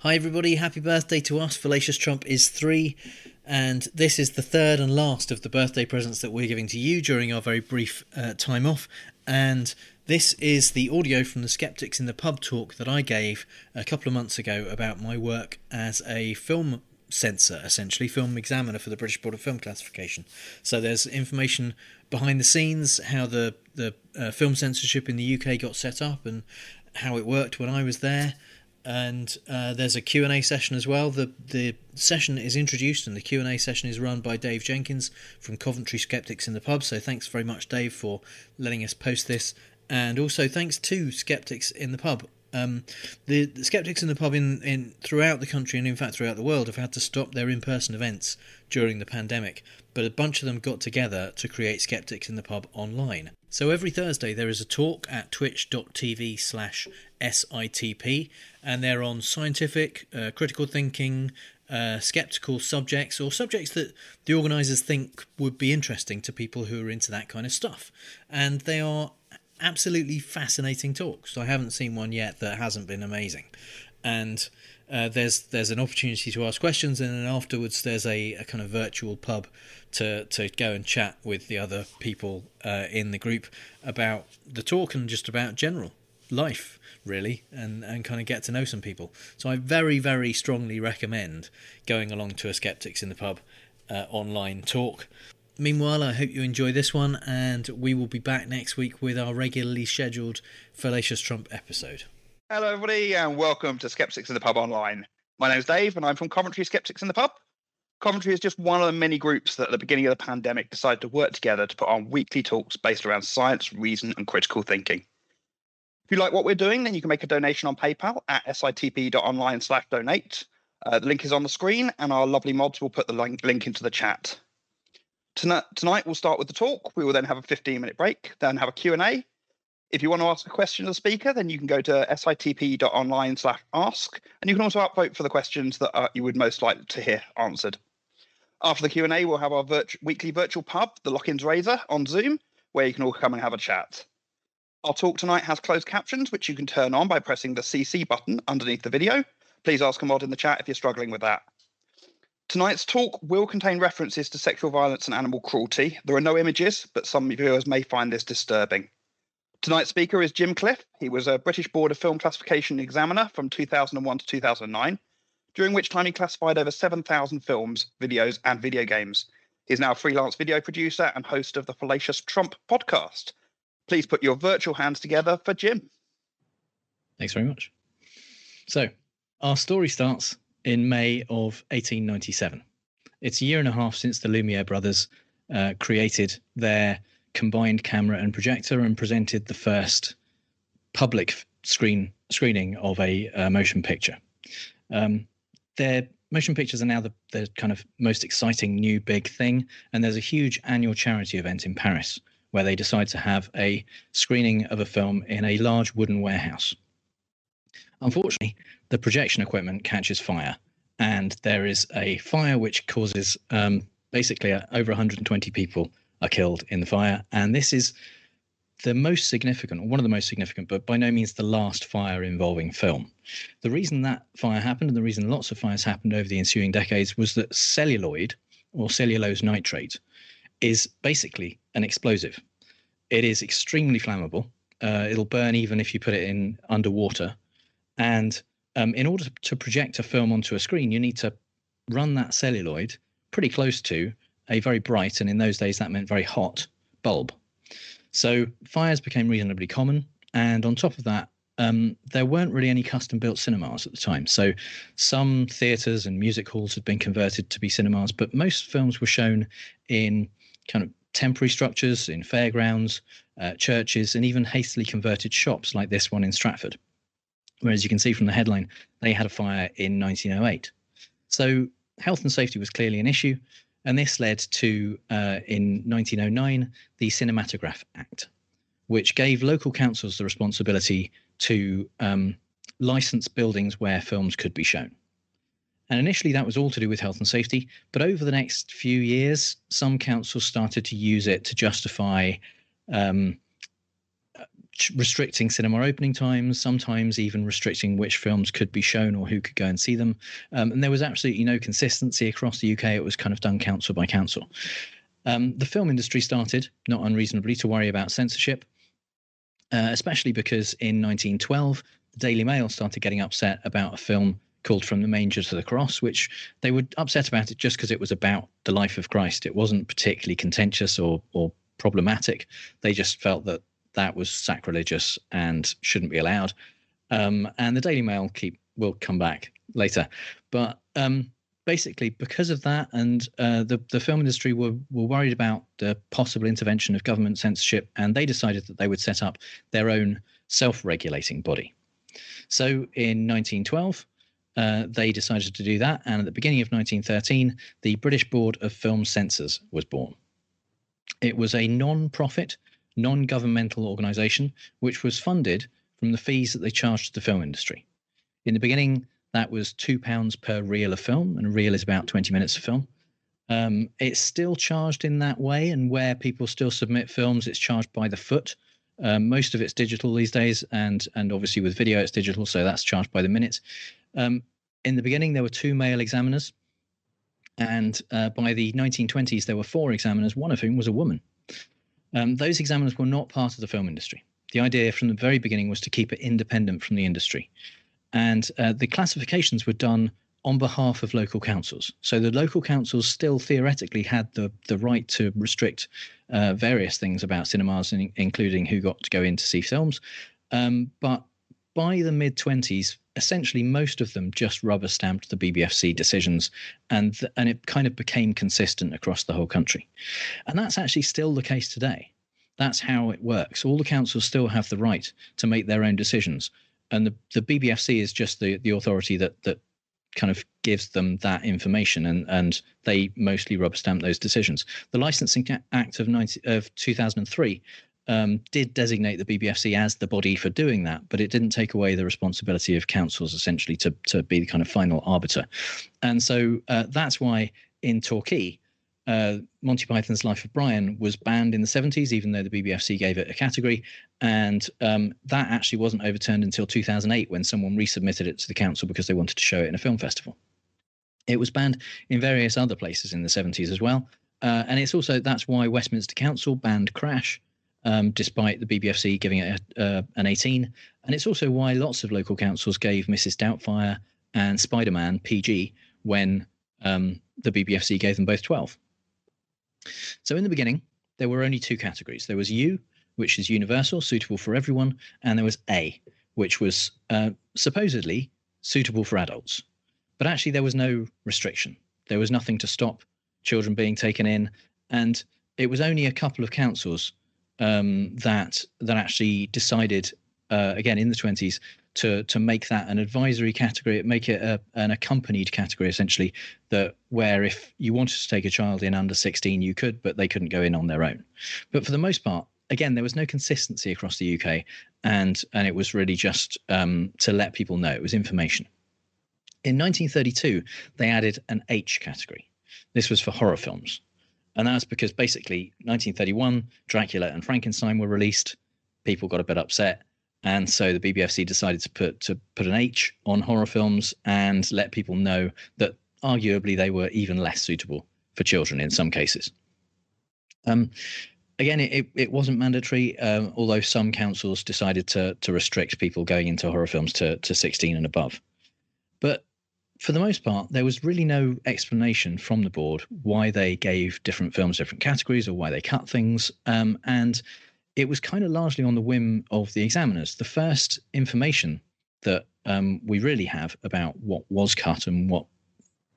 Hi, everybody. Happy birthday to us. Fallacious Trump is three, and this is the third and last of the birthday presents that we're giving to you during our very brief uh, time off. And this is the audio from the Skeptics in the Pub talk that I gave a couple of months ago about my work as a film censor, essentially, film examiner for the British Board of Film Classification. So there's information behind the scenes, how the, the uh, film censorship in the UK got set up, and how it worked when I was there and uh, there's a Q&A session as well. The the session is introduced and the Q&A session is run by Dave Jenkins from Coventry Skeptics in the Pub. So thanks very much Dave for letting us post this and also thanks to Skeptics in the Pub. Um, the, the, skeptics in the pub in, in throughout the country and in fact throughout the world have had to stop their in-person events during the pandemic, but a bunch of them got together to create Skeptics in the Pub online. So every Thursday there is a talk at twitch.tv slash SITP, and they're on scientific, uh, critical thinking, uh, skeptical subjects, or subjects that the organisers think would be interesting to people who are into that kind of stuff. And they are absolutely fascinating talks. I haven't seen one yet that hasn't been amazing. And uh, there's there's an opportunity to ask questions, and then afterwards there's a, a kind of virtual pub to to go and chat with the other people uh, in the group about the talk and just about general life really and and kind of get to know some people. So i very very strongly recommend going along to a skeptics in the pub uh, online talk. Meanwhile i hope you enjoy this one and we will be back next week with our regularly scheduled fallacious trump episode Hello, everybody, and welcome to Skeptics in the Pub Online. My name is Dave, and I'm from Coventry Skeptics in the Pub. Coventry is just one of the many groups that at the beginning of the pandemic decided to work together to put on weekly talks based around science, reason, and critical thinking. If you like what we're doing, then you can make a donation on PayPal at sitp.online slash donate. Uh, the link is on the screen, and our lovely mods will put the link, link into the chat. Tonight, tonight, we'll start with the talk. We will then have a 15-minute break, then have a Q&A, if you want to ask a question to the speaker, then you can go to sitp.online slash ask, and you can also upvote for the questions that you would most like to hear answered. After the Q&A, we'll have our weekly virtual pub, the Lock-ins Razor, on Zoom, where you can all come and have a chat. Our talk tonight has closed captions, which you can turn on by pressing the CC button underneath the video. Please ask a mod in the chat if you're struggling with that. Tonight's talk will contain references to sexual violence and animal cruelty. There are no images, but some viewers may find this disturbing. Tonight's speaker is Jim Cliff. He was a British Board of Film Classification examiner from 2001 to 2009, during which time he classified over 7,000 films, videos, and video games. He's now a freelance video producer and host of the Fallacious Trump podcast. Please put your virtual hands together for Jim. Thanks very much. So, our story starts in May of 1897. It's a year and a half since the Lumiere brothers uh, created their combined camera and projector and presented the first public screen screening of a uh, motion picture. Um, their motion pictures are now the, the kind of most exciting new big thing, and there's a huge annual charity event in Paris where they decide to have a screening of a film in a large wooden warehouse. Unfortunately, the projection equipment catches fire, and there is a fire which causes um, basically uh, over 120 people are killed in the fire. And this is the most significant, one of the most significant, but by no means the last fire involving film. The reason that fire happened, and the reason lots of fires happened over the ensuing decades, was that celluloid or cellulose nitrate is basically an explosive. It is extremely flammable. Uh, it'll burn even if you put it in underwater. And um, in order to project a film onto a screen, you need to run that celluloid pretty close to a very bright, and in those days that meant very hot, bulb. So fires became reasonably common. And on top of that, um, there weren't really any custom built cinemas at the time. So some theatres and music halls had been converted to be cinemas, but most films were shown in kind of temporary structures, in fairgrounds, uh, churches, and even hastily converted shops like this one in Stratford. Whereas you can see from the headline, they had a fire in 1908. So health and safety was clearly an issue. And this led to, uh, in 1909, the Cinematograph Act, which gave local councils the responsibility to um, license buildings where films could be shown. And initially, that was all to do with health and safety. But over the next few years, some councils started to use it to justify um, restricting cinema opening times, sometimes even restricting which films could be shown or who could go and see them. Um, and there was absolutely no consistency across the UK. It was kind of done council by council. Um, the film industry started, not unreasonably, to worry about censorship, uh, especially because in 1912, the Daily Mail started getting upset about a film called From the Manger to the Cross, which they were upset about it just because it was about the life of Christ. It wasn't particularly contentious or, or problematic. They just felt that that was sacrilegious and shouldn't be allowed. Um, and the Daily Mail keep will come back later, but um, basically because of that, and uh, the the film industry were were worried about the possible intervention of government censorship, and they decided that they would set up their own self-regulating body. So in 1912. Uh, they decided to do that, and at the beginning of 1913, the British Board of Film Censors was born. It was a non profit non governmental organisation which was funded from the fees that they charged to the film industry. In the beginning, that was £2 per reel of film, and a reel is about 20 minutes of film. Um, it's still charged in that way, and where people still submit films, it's charged by the foot. Um, most of it's digital these days, and and obviously with video, it's digital, so that's charged by the minute. Um, in the beginning, there were two male examiners, and uh, by the 1920s, there were four examiners, one of whom was a woman. Um, those examiners were not part of the film industry. The idea from the very beginning was to keep it independent from the industry. And uh, the classifications were done on behalf of local councils. So the local councils still theoretically had the, the right to restrict uh, various things about cinemas, including who got to go in to see films. Um, but by the mid 20s, essentially most of them just rubber stamped the BBFC decisions, and th- and it kind of became consistent across the whole country, and that's actually still the case today. That's how it works. All the councils still have the right to make their own decisions, and the, the BBFC is just the the authority that that kind of gives them that information and and they mostly rubber stamp those decisions. The Licensing Act of 90, of 2003 um, did designate the BBFC as the body for doing that, but it didn't take away the responsibility of councils essentially to to be the kind of final arbiter, and so uh, that's why in Torquay. Uh, Monty Python's Life of Brian was banned in the 70s, even though the BBFC gave it a category. And um, that actually wasn't overturned until 2008 when someone resubmitted it to the council because they wanted to show it in a film festival. It was banned in various other places in the 70s as well. Uh, and it's also that's why Westminster Council banned Crash um, despite the BBFC giving it a, uh, an 18. And it's also why lots of local councils gave Mrs. Doubtfire and Spider Man PG when um, the BBFC gave them both 12. So in the beginning, there were only two categories. There was U, which is universal, suitable for everyone, and there was A, which was uh, supposedly suitable for adults. But actually, there was no restriction. There was nothing to stop children being taken in, and it was only a couple of councils um, that that actually decided uh, again in the 20s to to make that an advisory category, make it a, an accompanied category essentially. That where if you wanted to take a child in under 16, you could, but they couldn't go in on their own. But for the most part, again, there was no consistency across the UK, and and it was really just um, to let people know it was information. In 1932, they added an H category. This was for horror films. And that's because basically 1931, Dracula and Frankenstein were released. People got a bit upset. And so the BBFC decided to put to put an H on horror films and let people know that arguably they were even less suitable for children in some cases. Um, again, it, it wasn't mandatory, um, although some councils decided to to restrict people going into horror films to to 16 and above. But for the most part, there was really no explanation from the board why they gave different films different categories or why they cut things. Um, and it was kind of largely on the whim of the examiners. The first information that um, we really have about what was cut and what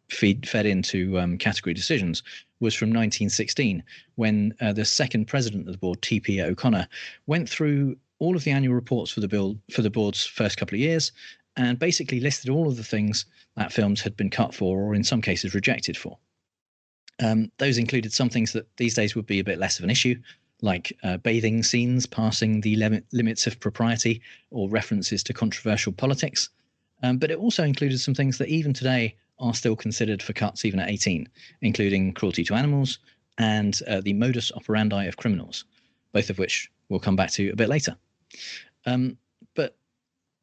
feed, fed into um, category decisions was from 1916 when uh, the second president of the board, T.P. O'Connor, went through all of the annual reports for the bill for the board's first couple of years, and basically listed all of the things that films had been cut for, or in some cases rejected for. Um, those included some things that these days would be a bit less of an issue, like uh, bathing scenes passing the lim- limits of propriety or references to controversial politics. Um, but it also included some things that even today are still considered for cuts even at 18, including cruelty to animals and uh, the modus operandi of criminals, both of which we'll come back to a bit later. Um,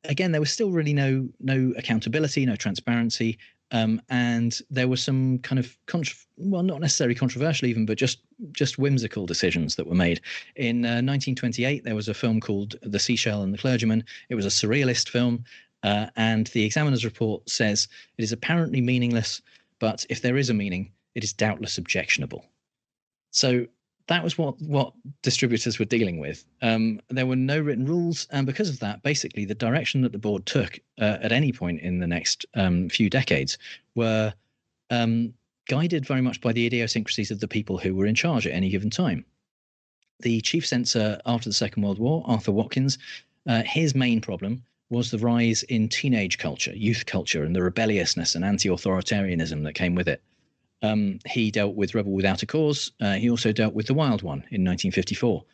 again, there was still really no no accountability, no transparency, um, and there were some kind of well, not necessarily controversial even, but just just whimsical decisions that were made. In uh, 1928, there was a film called The Seashell and the Clergyman. It was a surrealist film, uh, and the examiner's report says it is apparently meaningless, but if there is a meaning, it is doubtless objectionable. So that was what what distributors were dealing with. Um, there were no written rules, and because of that, basically the direction that the board took uh, at any point in the next um, few decades were um, guided very much by the idiosyncrasies of the people who were in charge at any given time. The chief censor after the Second World War, Arthur Watkins, uh, his main problem was the rise in teenage culture, youth culture, and the rebelliousness and anti-authoritarianism that came with it. Um, he dealt with Rebel Without a Cause. Uh, he also dealt with The Wild One in 1954.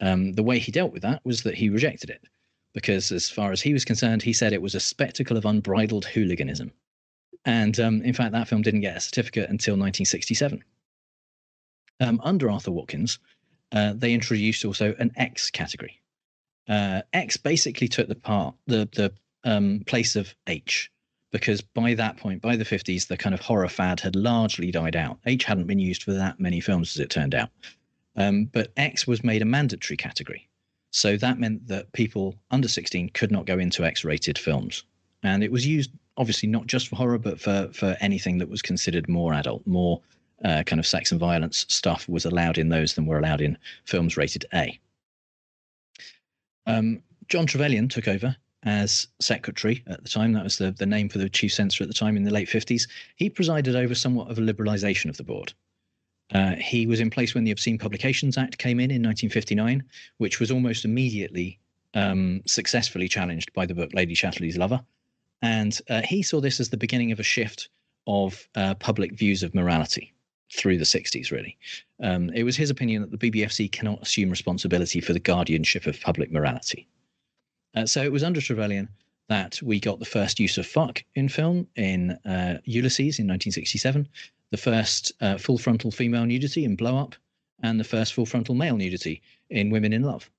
Um, the way he dealt with that was that he rejected it because, as far as he was concerned, he said it was a spectacle of unbridled hooliganism. And um, in fact, that film didn't get a certificate until 1967. Um, under Arthur Watkins, uh, they introduced also an X category. Uh, X basically took the part, the the um, place of H because by that point, by the 50s, the kind of horror fad had largely died out. H hadn't been used for that many films, as it turned out. Um, but X was made a mandatory category. So that meant that people under 16 could not go into X rated films. And it was used, obviously, not just for horror, but for, for anything that was considered more adult, more uh, kind of sex and violence stuff was allowed in those than were allowed in films rated A. Um, John Trevelyan took over as secretary at the time. That was the, the name for the chief censor at the time in the late 50s. He presided over somewhat of a liberalisation of the board. Uh, he was in place when the Obscene Publications Act came in in 1959, which was almost immediately um, successfully challenged by the book Lady Chatterley's Lover. And uh, he saw this as the beginning of a shift of uh, public views of morality through the 60s, really. Um, it was his opinion that the BBFC cannot assume responsibility for the guardianship of public morality. Uh, so it was under Trevelyan that we got the first use of fuck in film in uh, Ulysses in 1967, the first uh, full frontal female nudity in Blow Up, and the first full frontal male nudity in Women in Love.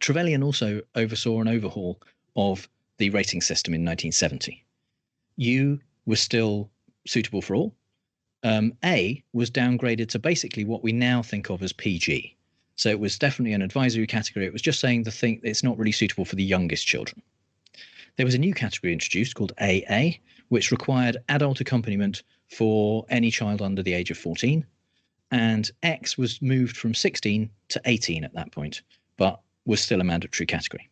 Trevelyan also oversaw an overhaul of the rating system in 1970. U was still suitable for all. Um, A was downgraded to basically what we now think of as PG. So it was definitely an advisory category. It was just saying the thing it's not really suitable for the youngest children. There was a new category introduced called AA, which required adult accompaniment for any child under the age of 14. And X was moved from 16 to 18 at that point, but was still a mandatory category.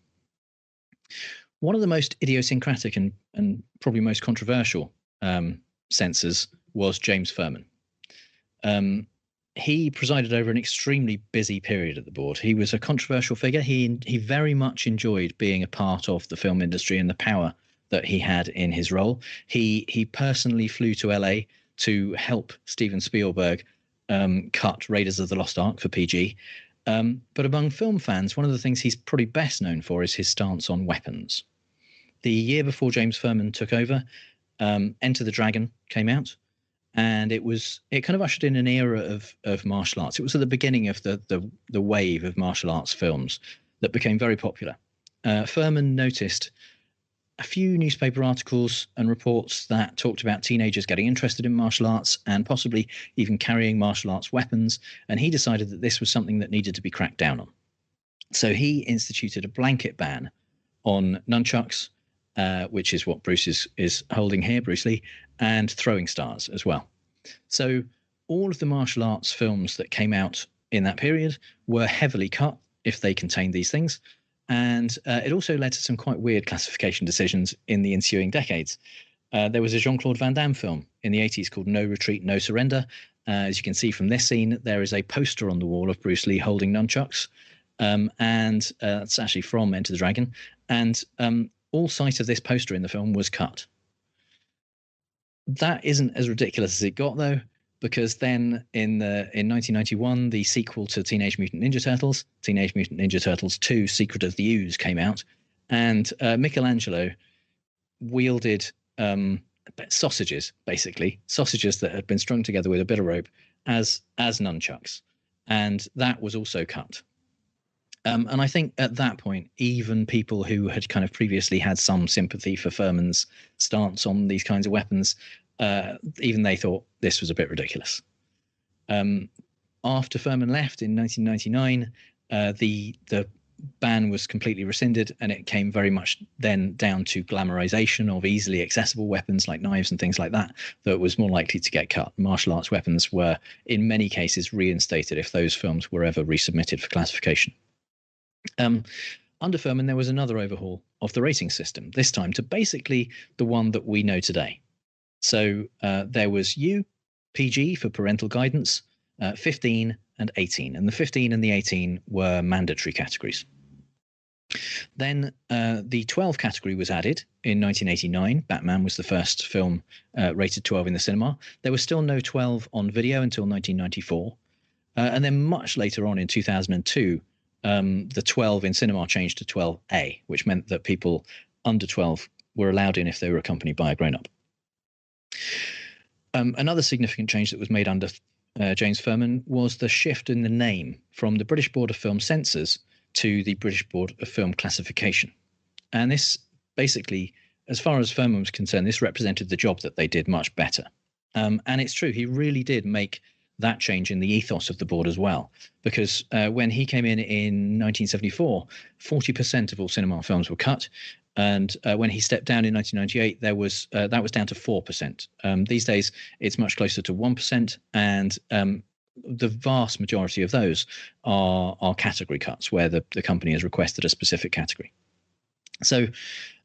One of the most idiosyncratic and, and probably most controversial um, censors was James Ferman. Um, he presided over an extremely busy period at the board. He was a controversial figure. He he very much enjoyed being a part of the film industry and the power that he had in his role. He he personally flew to LA to help Steven Spielberg um, cut Raiders of the Lost Ark for PG. Um, but among film fans, one of the things he's probably best known for is his stance on weapons. The year before James Ferman took over, um, Enter the Dragon came out, and it was it kind of ushered in an era of of martial arts. It was at the beginning of the the, the wave of martial arts films that became very popular. Uh, Ferman noticed a few newspaper articles and reports that talked about teenagers getting interested in martial arts and possibly even carrying martial arts weapons, and he decided that this was something that needed to be cracked down on. So he instituted a blanket ban on nunchucks, uh, which is what Bruce is, is holding here, Bruce Lee, and throwing stars as well. So all of the martial arts films that came out in that period were heavily cut if they contained these things. And uh, it also led to some quite weird classification decisions in the ensuing decades. Uh, there was a Jean Claude Van Damme film in the 80s called No Retreat, No Surrender. Uh, as you can see from this scene, there is a poster on the wall of Bruce Lee holding nunchucks. um, and uh, it's actually from Enter the Dragon. And um, all sight of this poster in the film was cut. That isn't as ridiculous as it got, though, because then in the in 1991, the sequel to Teenage Mutant Ninja Turtles, Teenage Mutant Ninja Turtles 2: Secret of the Ooze, came out, and uh, Michelangelo wielded um, sausages, basically sausages that had been strung together with a bit of rope as as nunchucks, and that was also cut. Um, and I think at that point, even people who had kind of previously had some sympathy for Ferman's stance on these kinds of weapons, uh, even they thought this was a bit ridiculous. Um, after Ferman left in 1999, uh, the the ban was completely rescinded, and it came very much then down to glamorization of easily accessible weapons like knives and things like that that was more likely to get cut. Martial arts weapons were, in many cases, reinstated if those films were ever resubmitted for classification. Um, under Ferman, there was another overhaul of the rating system, this time to basically the one that we know today. So uh, there was U, PG for parental guidance, uh, 15 and 18. And the 15 and the 18 were mandatory categories. Then uh, the 12 category was added in 1989. Batman was the first film uh, rated 12 in the cinema. There was still no 12 on video until 1994. Uh, and then much later on in 2002, um, the 12 in cinema changed to 12A, which meant that people under 12 were allowed in if they were accompanied by a grown up. Um, another significant change that was made under uh, James Ferman was the shift in the name from the British Board of Film Censors to the British Board of Film Classification. And this basically, as far as Ferman was concerned, this represented the job that they did much better. Um, and it's true, he really did make that change in the ethos of the board as well. Because uh, when he came in in 1974, 40% of all cinema films were cut. And uh, when he stepped down in 1998, there was uh, that was down to four percent. Um, these days, it's much closer to one percent, and um, the vast majority of those are are category cuts where the, the company has requested a specific category. So,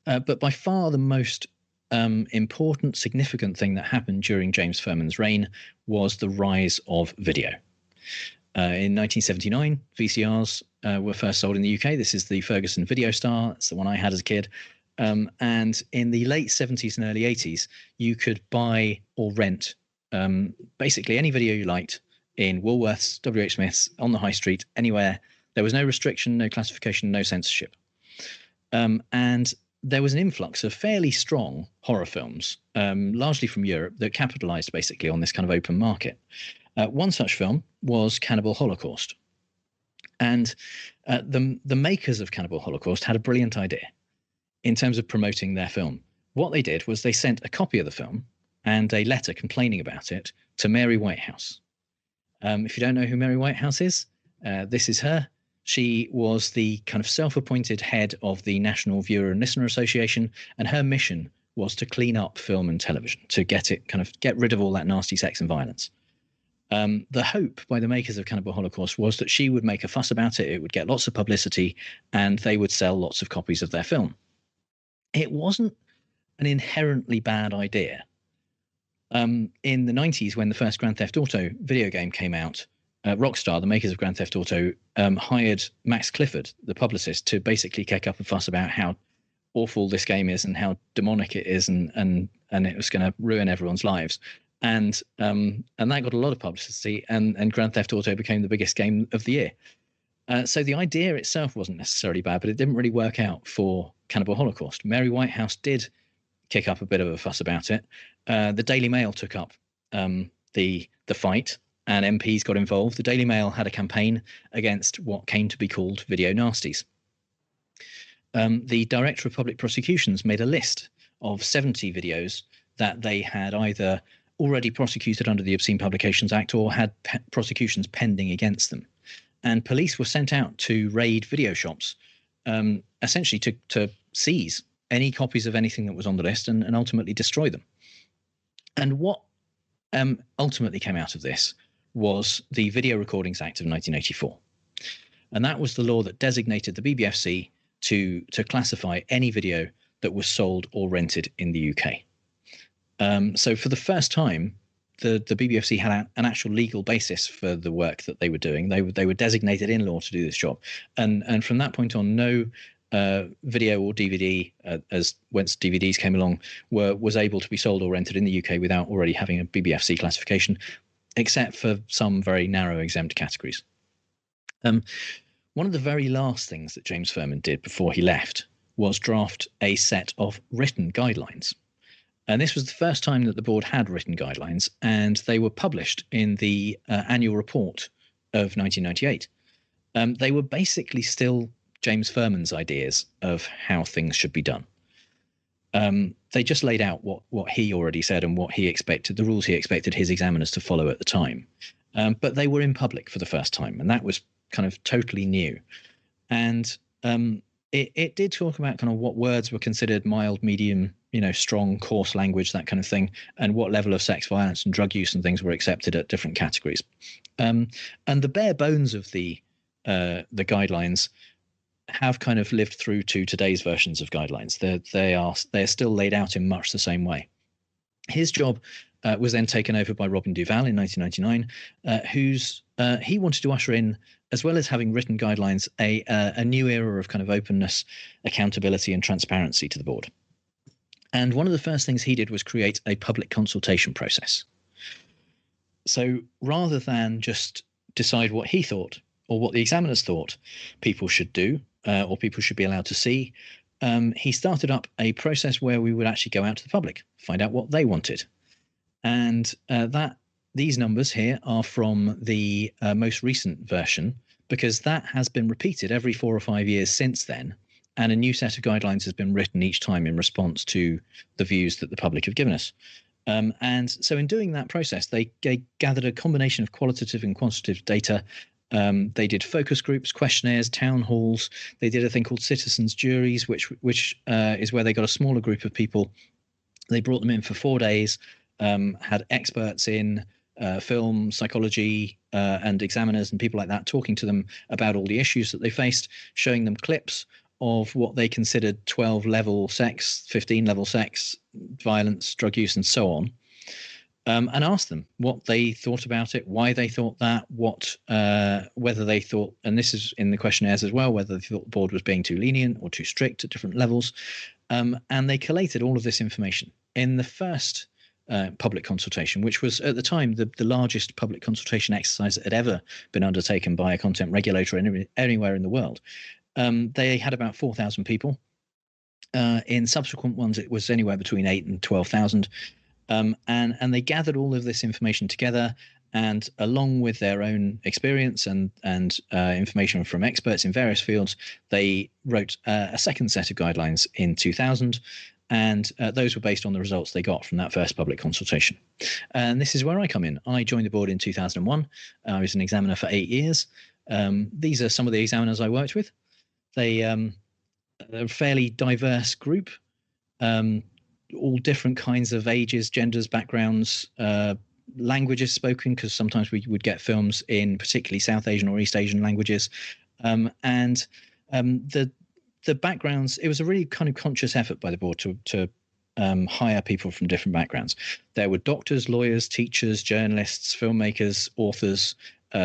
uh, but by far the most um, important, significant thing that happened during James Ferman's reign was the rise of video. Uh, in 1979, VCRs uh, were first sold in the UK. This is the Ferguson Video Star. It's the one I had as a kid. Um, and in the late 70s and early 80s, you could buy or rent um, basically any video you liked in Woolworths, WH Smith's, on the high street, anywhere. There was no restriction, no classification, no censorship. Um, and there was an influx of fairly strong horror films, um, largely from Europe, that capitalized basically on this kind of open market. Uh, one such film was Cannibal Holocaust. And uh, the, the makers of Cannibal Holocaust had a brilliant idea in terms of promoting their film. What they did was they sent a copy of the film and a letter complaining about it to Mary Whitehouse. Um, if you don't know who Mary Whitehouse is, uh, this is her. She was the kind of self appointed head of the National Viewer and Listener Association, and her mission was to clean up film and television, to get it kind of get rid of all that nasty sex and violence. Um, the hope by the makers of Cannibal Holocaust was that she would make a fuss about it, it would get lots of publicity, and they would sell lots of copies of their film. It wasn't an inherently bad idea. Um, in the 90s, when the first Grand Theft Auto video game came out, uh, Rockstar, the makers of Grand Theft Auto, um, hired Max Clifford, the publicist, to basically kick up a fuss about how awful this game is and how demonic it is, and and and it was going to ruin everyone's lives and um, and that got a lot of publicity, and and Grand Theft Auto became the biggest game of the year. Uh, so the idea itself wasn't necessarily bad, but it didn't really work out for Cannibal Holocaust. Mary Whitehouse did kick up a bit of a fuss about it. Uh, the Daily Mail took up um, the the fight, and MPs got involved. The Daily Mail had a campaign against what came to be called video nasties. Um, the Director of Public Prosecutions made a list of 70 videos that they had either already prosecuted under the Obscene Publications Act or had pe- prosecutions pending against them. And police were sent out to raid video shops, um, essentially to, to seize any copies of anything that was on the list and, and ultimately destroy them. And what um, ultimately came out of this was the Video Recordings Act of 1984. And that was the law that designated the BBFC to, to classify any video that was sold or rented in the UK. Um, so for the first time, the the BBFC had a, an actual legal basis for the work that they were doing. They were they were designated in law to do this job, and and from that point on, no uh, video or DVD, uh, as once DVDs came along, were was able to be sold or rented in the UK without already having a BBFC classification, except for some very narrow exempt categories. Um, one of the very last things that James Ferman did before he left was draft a set of written guidelines. And this was the first time that the board had written guidelines, and they were published in the uh, annual report of 1998. Um, they were basically still James Ferman's ideas of how things should be done. Um, they just laid out what what he already said and what he expected, the rules he expected his examiners to follow at the time. Um, but they were in public for the first time, and that was kind of totally new. And um, it, it did talk about kind of what words were considered mild, medium, you know, strong, coarse language, that kind of thing, and what level of sex violence and drug use and things were accepted at different categories. Um, and the bare bones of the uh, the guidelines have kind of lived through to today's versions of guidelines. They're, they are they're still laid out in much the same way. His job uh, was then taken over by Robin Duval in 1999, uh, who's uh, he wanted to usher in, as well as having written guidelines, a uh, a new era of kind of openness, accountability, and transparency to the board. And one of the first things he did was create a public consultation process. So rather than just decide what he thought or what the examiners thought people should do uh, or people should be allowed to see, um, he started up a process where we would actually go out to the public, find out what they wanted, and uh, that these numbers here are from the uh, most recent version because that has been repeated every four or five years since then, and a new set of guidelines has been written each time in response to the views that the public have given us. Um, and so, in doing that process, they, they gathered a combination of qualitative and quantitative data um, they did focus groups, questionnaires, town halls. They did a thing called citizens juries, which which uh, is where they got a smaller group of people. They brought them in for four days, um, had experts in uh, film, psychology, uh, and examiners and people like that talking to them about all the issues that they faced, showing them clips of what they considered 12 level sex, 15 level sex, violence, drug use, and so on um, and ask them what they thought about it, why they thought that, what uh, whether they thought, and this is in the questionnaires as well, whether they thought the board was being too lenient or too strict at different levels. Um, and they collated all of this information in the first uh, public consultation, which was at the time the, the largest public consultation exercise that had ever been undertaken by a content regulator any, anywhere in the world. Um, they had about 4,000 people. Uh, in subsequent ones, it was anywhere between eight and 12,000. Um, and and they gathered all of this information together, and along with their own experience and and uh, information from experts in various fields, they wrote uh, a second set of guidelines in 2000. And uh, those were based on the results they got from that first public consultation. And this is where I come in. I joined the board in 2001. I was an examiner for eight years. Um, these are some of the examiners I worked with. They um, a fairly diverse group. Um, all different kinds of ages, genders, backgrounds, uh, languages spoken, because sometimes we would get films in particularly South Asian or East Asian languages, um, and um, the the backgrounds. It was a really kind of conscious effort by the board to to um, hire people from different backgrounds. There were doctors, lawyers, teachers, journalists, filmmakers, authors,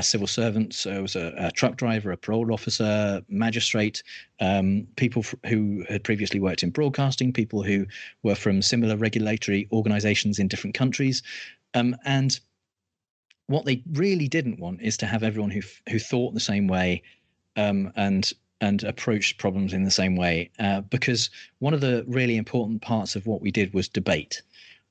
civil servants. So it was a, a, truck driver, a parole officer, magistrate, um, people f- who had previously worked in broadcasting, people who were from similar regulatory organizations in different countries. Um, and what they really didn't want is to have everyone who who thought the same way um, and and approached problems in the same way. Uh, because one of the really important parts of what we did was debate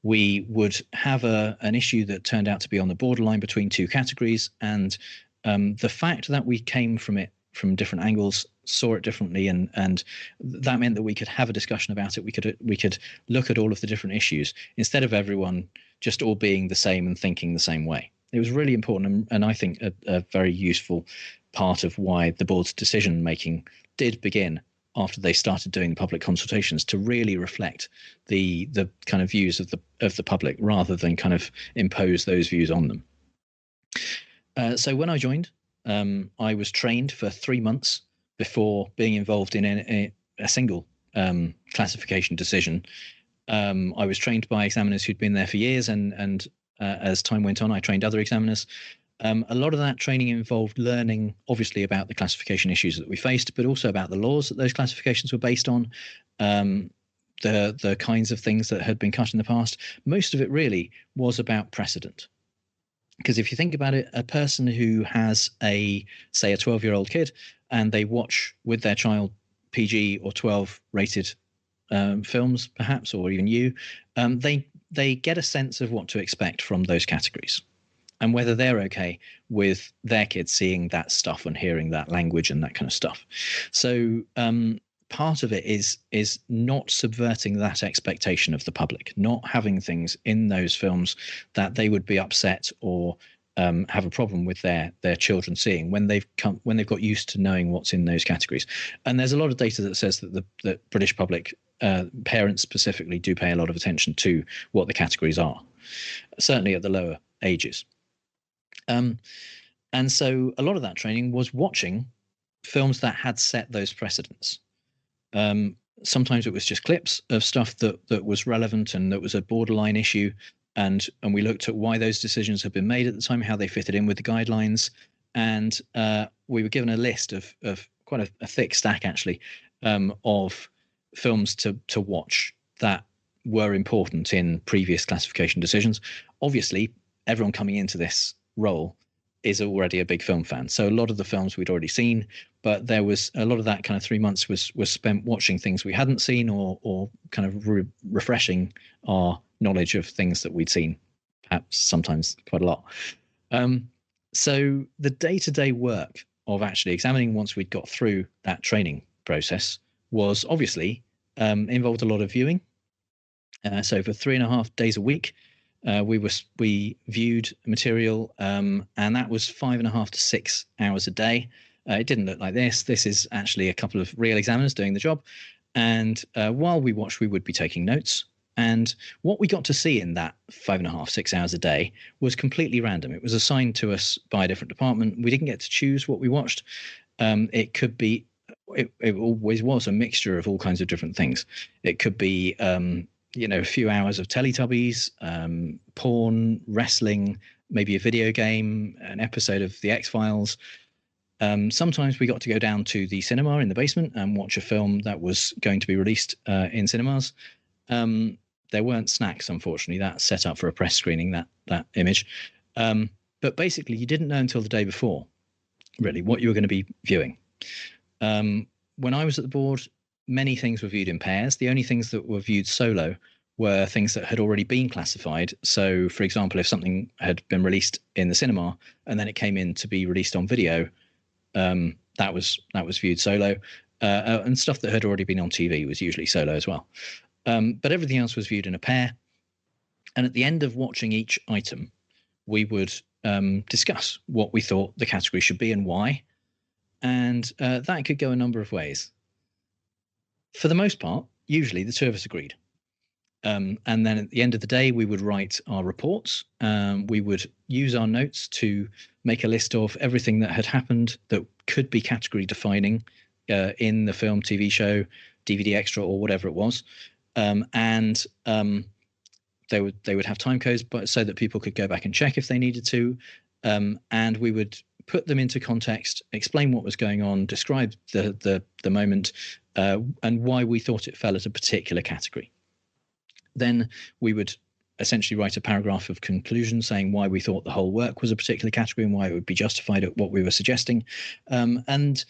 we would have a an issue that turned out to be on the borderline between two categories, and um, the fact that we came from it from different angles, saw it differently, and and that meant that we could have a discussion about it. We could we could look at all of the different issues instead of everyone just all being the same and thinking the same way. It was really important, and, and I think a, a very useful part of why the board's decision making did begin after they started doing public consultations to really reflect the the kind of views of the of the public rather than kind of impose those views on them. Uh, so when I joined, um, I was trained for three months before being involved in a, a, a single um, classification decision. Um, I was trained by examiners who'd been there for years and and uh, as time went on. I trained other examiners. Um, a lot of that training involved learning, obviously, about the classification issues that we faced, but also about the laws that those classifications were based on, um, the the kinds of things that had been cut in the past. Most of it really was about precedent, because if you think about it, a person who has a say a twelve year old kid and they watch with their child PG or twelve rated um, films, perhaps, or even you, um, they they get a sense of what to expect from those categories and whether they're okay with their kids seeing that stuff and hearing that language and that kind of stuff. So um, part of it is is not subverting that expectation of the public, not having things in those films that they would be upset or um, have a problem with their their children seeing when they've come when they've got used to knowing what's in those categories. And there's a lot of data that says that the British public uh, parents specifically do pay a lot of attention to what the categories are, certainly at the lower ages. Um, and so a lot of that training was watching films that had set those precedents. Um, sometimes it was just clips of stuff that that was relevant and that was a borderline issue, and and we looked at why those decisions had been made at the time, how they fitted in with the guidelines, and uh, we were given a list of of quite a, a thick stack actually um, of films to to watch that were important in previous classification decisions. Obviously, everyone coming into this role is already a big film fan. So a lot of the films we'd already seen, but there was a lot of that kind of three months was was spent watching things we hadn't seen or or kind of re- refreshing our knowledge of things that we'd seen, perhaps sometimes quite a lot. Um, so the day to day work of actually examining once we'd got through that training process was obviously um, involved a lot of viewing. Uh, so for three and a half days a week, uh, we were we viewed material, um, and that was five and a half to six hours a day. Uh, it didn't look like this. This is actually a couple of real examiners doing the job, and uh, while we watched, we would be taking notes. And what we got to see in that five and a half, six hours a day was completely random. It was assigned to us by a different department. We didn't get to choose what we watched. Um, it could be it, it, always was a mixture of all kinds of different things. It could be um, you know a few hours of Teletubbies, um, porn, wrestling, maybe a video game, an episode of the X Files. Um, sometimes we got to go down to the cinema in the basement and watch a film that was going to be released uh, in cinemas. Um, there weren't snacks, unfortunately. That's set up for a press screening. That that image, um, but basically, you didn't know until the day before, really, what you were going to be viewing. Um, when I was at the board, many things were viewed in pairs. The only things that were viewed solo were things that had already been classified. So, for example, if something had been released in the cinema and then it came in to be released on video, um, that was that was viewed solo, uh, uh and stuff that had already been on TV was usually solo as well. Um, but everything else was viewed in a pair. And at the end of watching each item, we would um, discuss what we thought the category should be and why. And uh, that could go a number of ways for the most part, usually the two of us agreed. Um, and then at the end of the day, we would write our reports. Um, we would use our notes to make a list of everything that had happened that could be category defining uh, in the film, TV show, DVD extra, or whatever it was. Um, and um, they would they would have time codes, but so that people could go back and check if they needed to. Um, and we would put them into context, explain what was going on, describe the the, the moment, uh, and why we thought it fell at a particular category. Then we would essentially write a paragraph of conclusion saying why we thought the whole work was a particular category and why it would be justified at what we were suggesting. Um, and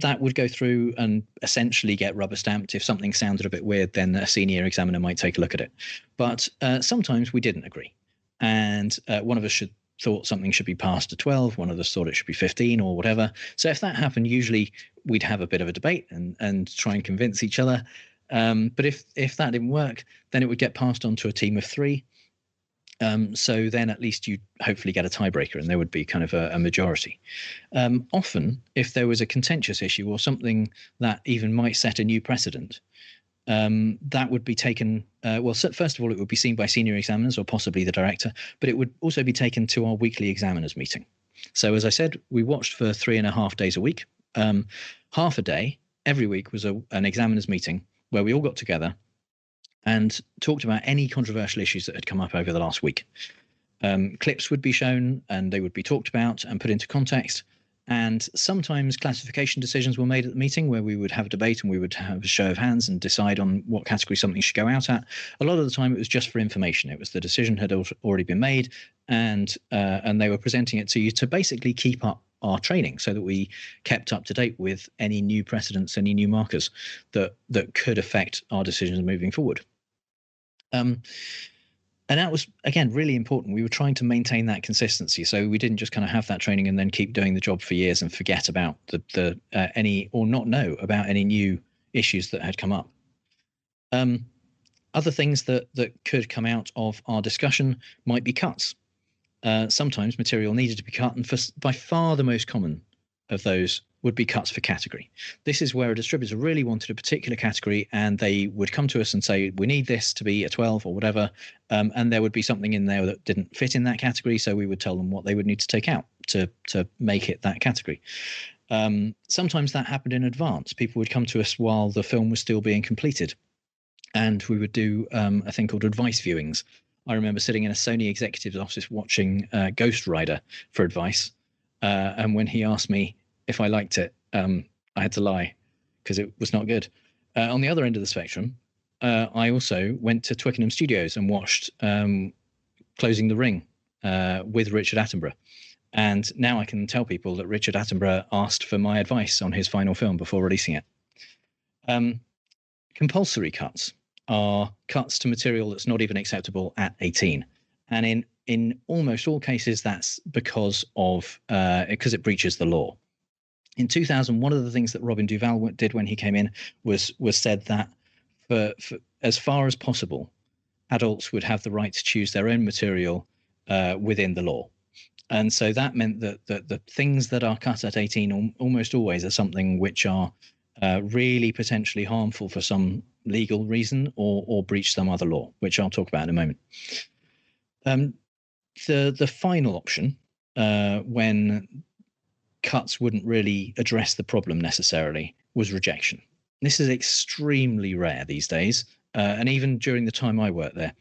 that would go through and essentially get rubber stamped. If something sounded a bit weird, then a senior examiner might take a look at it. But uh, sometimes we didn't agree. And uh, one of us should thought something should be passed to 12 one of us thought it should be 15 or whatever. So if that happened usually we'd have a bit of a debate and and try and convince each other. Um, but if if that didn't work then it would get passed on to a team of three. Um, so then at least you hopefully get a tiebreaker and there would be kind of a, a majority. Um, often, if there was a contentious issue or something that even might set a new precedent, um, that would be taken. Uh, well, first of all, it would be seen by senior examiners or possibly the director, but it would also be taken to our weekly examiners meeting. So, as I said, we watched for three and a half days a week. Um, half a day every week was a, an examiners meeting where we all got together and talked about any controversial issues that had come up over the last week. Um, clips would be shown and they would be talked about and put into context. And sometimes classification decisions were made at the meeting where we would have a debate and we would have a show of hands and decide on what category something should go out at. A lot of the time, it was just for information. It was the decision had already been made, and uh, and they were presenting it to you to basically keep up our training so that we kept up to date with any new precedents, any new markers that that could affect our decisions moving forward. Um, and that was again really important. We were trying to maintain that consistency. So we didn't just kind of have that training and then keep doing the job for years and forget about the, the uh, any or not know about any new issues that had come up. Um, other things that that could come out of our discussion might be cuts. Uh, sometimes material needed to be cut and for, by far the most common of those would be cuts for category. This is where a distributor really wanted a particular category and they would come to us and say, we need this to be a 12 or whatever. Um, and there would be something in there that didn't fit in that category. So we would tell them what they would need to take out to, to make it that category. Um, sometimes that happened in advance. People would come to us while the film was still being completed. And we would do um, a thing called advice viewings. I remember sitting in a Sony executive's office watching uh, Ghost Rider for advice. Uh, and when he asked me if I liked it, um, I had to lie because it was not good. Uh, on the other end of the spectrum, uh, I also went to Twickenham Studios and watched um, Closing the Ring uh, with Richard Attenborough. And now I can tell people that Richard Attenborough asked for my advice on his final film before releasing it. Um, compulsory cuts are cuts to material that's not even acceptable at 18. And in in almost all cases, that's because of because uh, it breaches the law in 2000, one of the things that Robin Duval did when he came in was was said that for, for as far as possible, adults would have the right to choose their own material uh, within the law. And so that meant that, that the things that are cut at 18 almost always are something which are uh, really potentially harmful for some legal reason or, or breach some other law, which I'll talk about in a moment. Um, the, the final option, uh, when cuts wouldn't really address the problem necessarily was rejection. This is extremely rare these days, uh, and even during the time I worked there.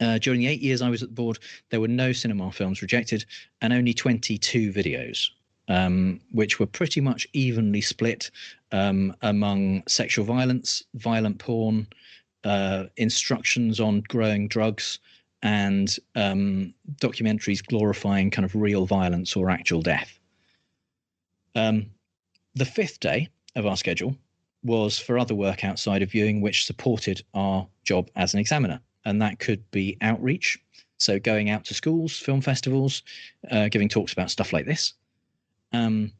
Uh, during the eight years I was at the board, there were no cinema films rejected and only 22 videos, um, which were pretty much evenly split um, among sexual violence, violent porn, uh, instructions on growing drugs, and um, documentaries glorifying kind of real violence or actual death. Um, the fifth day of our schedule was for other work outside of viewing, which supported our job as an examiner. And that could be outreach. So going out to schools, film festivals, uh, giving talks about stuff like this, um,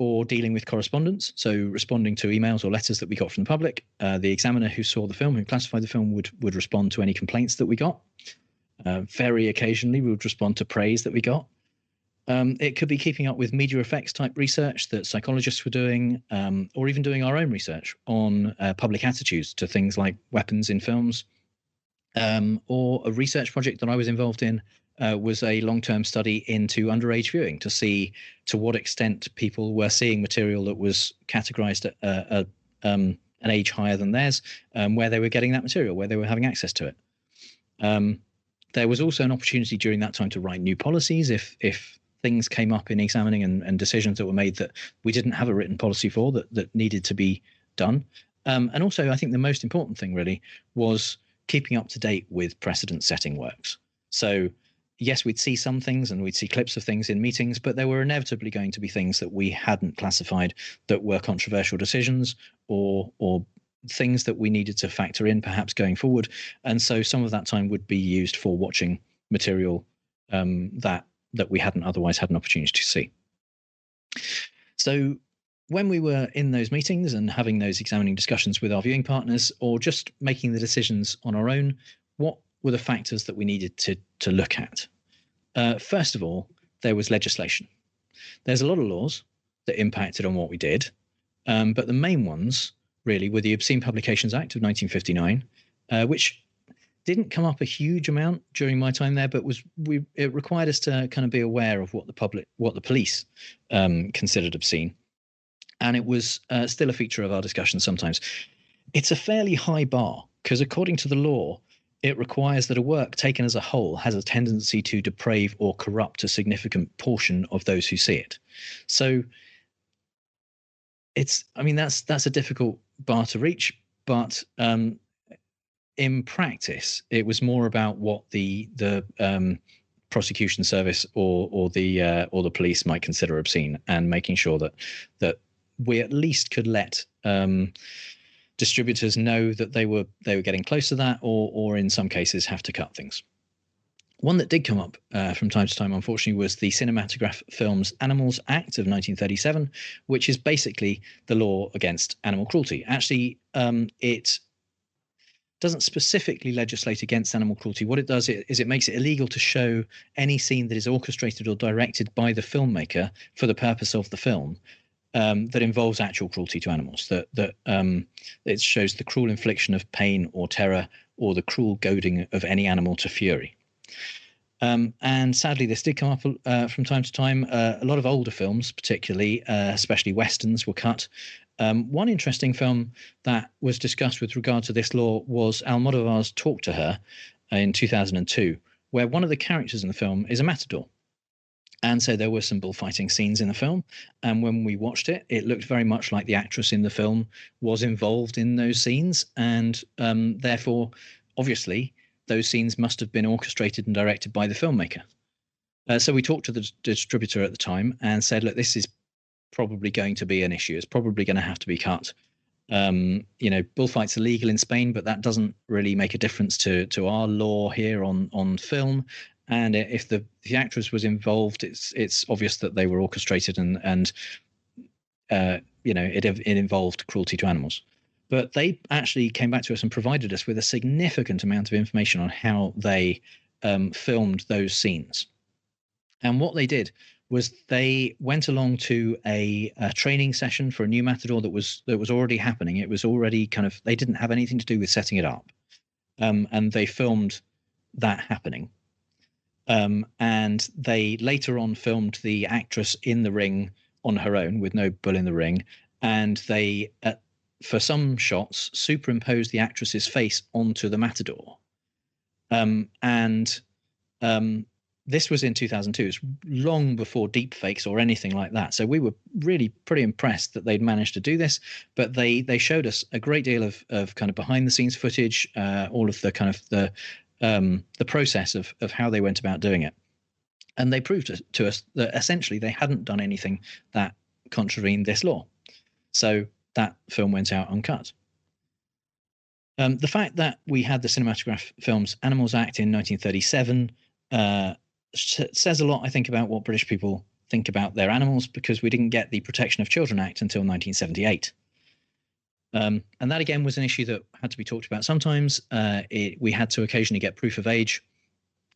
or dealing with correspondence. So responding to emails or letters that we got from the public. Uh, the examiner who saw the film, who classified the film, would would respond to any complaints that we got. Uh, very occasionally, we would respond to praise that we got. Um, it could be keeping up with media effects type research that psychologists were doing, um, or even doing our own research on uh, public attitudes to things like weapons in films. Um, or a research project that I was involved in uh, was a long term study into underage viewing to see to what extent people were seeing material that was categorized at uh, um, an age higher than theirs, um, where they were getting that material, where they were having access to it. Um, there was also an opportunity during that time to write new policies if if things came up in examining and, and decisions that were made that we didn't have a written policy for that that needed to be done. Um, and also, I think the most important thing really was keeping up to date with precedent setting works. So, yes, we'd see some things and we'd see clips of things in meetings, but there were inevitably going to be things that we hadn't classified that were controversial decisions or or things that we needed to factor in perhaps going forward. And so some of that time would be used for watching material um, that that we hadn't otherwise had an opportunity to see. So when we were in those meetings and having those examining discussions with our viewing partners or just making the decisions on our own, what were the factors that we needed to, to look at? Uh, first of all, there was legislation. There's a lot of laws that impacted on what we did, um, but the main ones really were the Obscene Publications Act of 1959, uh, which didn't come up a huge amount during my time there, but was we it required us to kind of be aware of what the public, what the police um, considered obscene, and it was uh, still a feature of our discussion sometimes. It's a fairly high bar because according to the law, it requires that a work taken as a whole has a tendency to deprave or corrupt a significant portion of those who see it. So it's, I mean, that's that's a difficult bar to reach, but um, in practice, it was more about what the the um, prosecution service or or the uh, or the police might consider obscene, and making sure that that we at least could let um, distributors know that they were they were getting close to that, or or in some cases have to cut things. One that did come up uh, from time to time, unfortunately, was the Cinematograph Films Animals Act of 1937, which is basically the law against animal cruelty. Actually, um, it doesn't specifically legislate against animal cruelty. What it does is it makes it illegal to show any scene that is orchestrated or directed by the filmmaker for the purpose of the film um, that involves actual cruelty to animals. That that um, it shows the cruel infliction of pain or terror or the cruel goading of any animal to fury. Um, and sadly, this did come up uh, from time to time. Uh, a lot of older films, particularly, uh, especially westerns, were cut. Um, one interesting film that was discussed with regard to this law was Almodovar's Talk to Her in 2002, where one of the characters in the film is a matador. And so there were some bullfighting scenes in the film. And when we watched it, it looked very much like the actress in the film was involved in those scenes. And um, therefore, obviously, those scenes must have been orchestrated and directed by the filmmaker. Uh, so we talked to the distributor at the time and said, look, this is probably going to be an issue. It's probably going to have to be cut. Um, you know, bullfights are legal in Spain, but that doesn't really make a difference to to our law here on on film. And if the the actress was involved, it's it's obvious that they were orchestrated and and uh, you know it it involved cruelty to animals. But they actually came back to us and provided us with a significant amount of information on how they um, filmed those scenes. And what they did was they went along to a, a, training session for a new matador that was that was already happening. It was already kind of they didn't have anything to do with setting it up, um, and they filmed that happening. Um, and they later on filmed the actress in the ring on her own with no bull in the ring, and they uh, for some shots, superimposed the actress's face onto the matador. Um, and um, this was in 2002. It's long before deepfakes or anything like that. So we were really pretty impressed that they'd managed to do this. But they they showed us a great deal of of kind of behind the scenes footage, uh, all of the kind of the um, the process of of how they went about doing it. And they proved to, to us that essentially they hadn't done anything that contravened this law. So that film went out uncut. Um, the fact that we had the Cinematograph Films Animals Act in 1937 uh, says a lot, I think, about what British people think about their animals because we didn't get the Protection of Children Act until 1978. Um, and that again was an issue that had to be talked about sometimes. Uh, it, we had to occasionally get proof of age.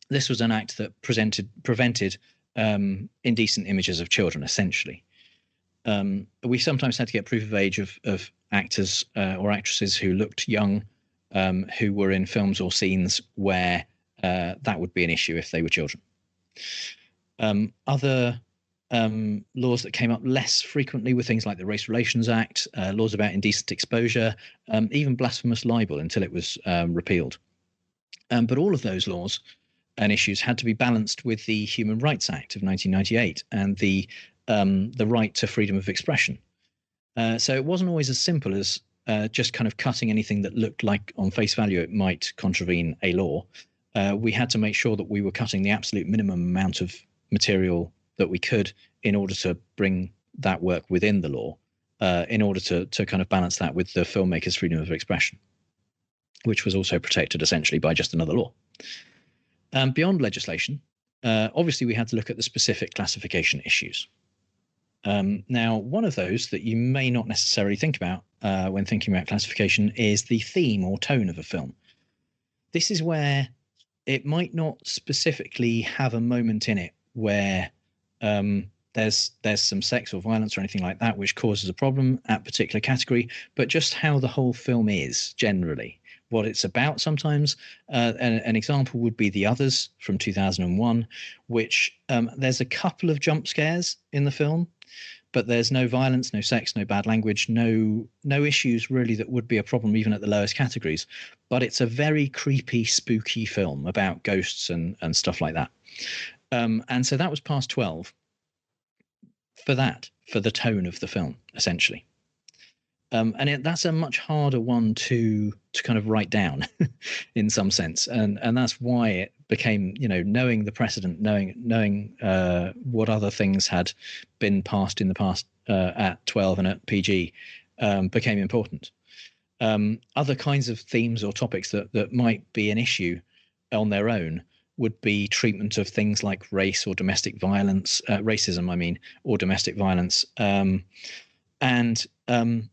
This was an act that presented prevented um, indecent images of children, essentially um, we sometimes had to get proof of age of, of actors uh, or actresses who looked young, um, who were in films or scenes where uh, that would be an issue if they were children. Um, other um, laws that came up less frequently were things like the Race Relations Act, uh, laws about indecent exposure, um, even blasphemous libel until it was um, repealed. but all of those laws and issues had to be balanced with the Human Rights Act of 1998 and the um, the right to freedom of expression. Uh, so it wasn't always as simple as uh, just kind of cutting anything that looked like on face value it might contravene a law. Uh, we had to make sure that we were cutting the absolute minimum amount of material that we could in order to bring that work within the law, uh, in order to to kind of balance that with the filmmaker's freedom of expression, which was also protected essentially by just another law. Um, beyond legislation, uh, obviously we had to look at the specific classification issues. Um, now, one of those that you may not necessarily think about uh, when thinking about classification is the theme or tone of a film. This is where it might not specifically have a moment in it where um, there's there's some sex or violence or anything like that which causes a problem at particular category, but just how the whole film is generally, what it's about. Sometimes uh, an, an, example would be The Others from 2001, which um, there's a couple of jump scares in the film but there's no violence, no sex, no bad language, no no issues really that would be a problem even at the lowest categories. But it's a very creepy, spooky film about ghosts and and stuff like that. Um, and so that was passed twelve. For that, for the tone of the film, essentially. Um, and it, that's a much harder one to to kind of write down in some sense and and that's why it became you know knowing the precedent knowing knowing uh, what other things had been passed in the past uh, at 12 and at pg um, became important um, other kinds of themes or topics that that might be an issue on their own would be treatment of things like race or domestic violence uh, racism i mean or domestic violence. Um, and um,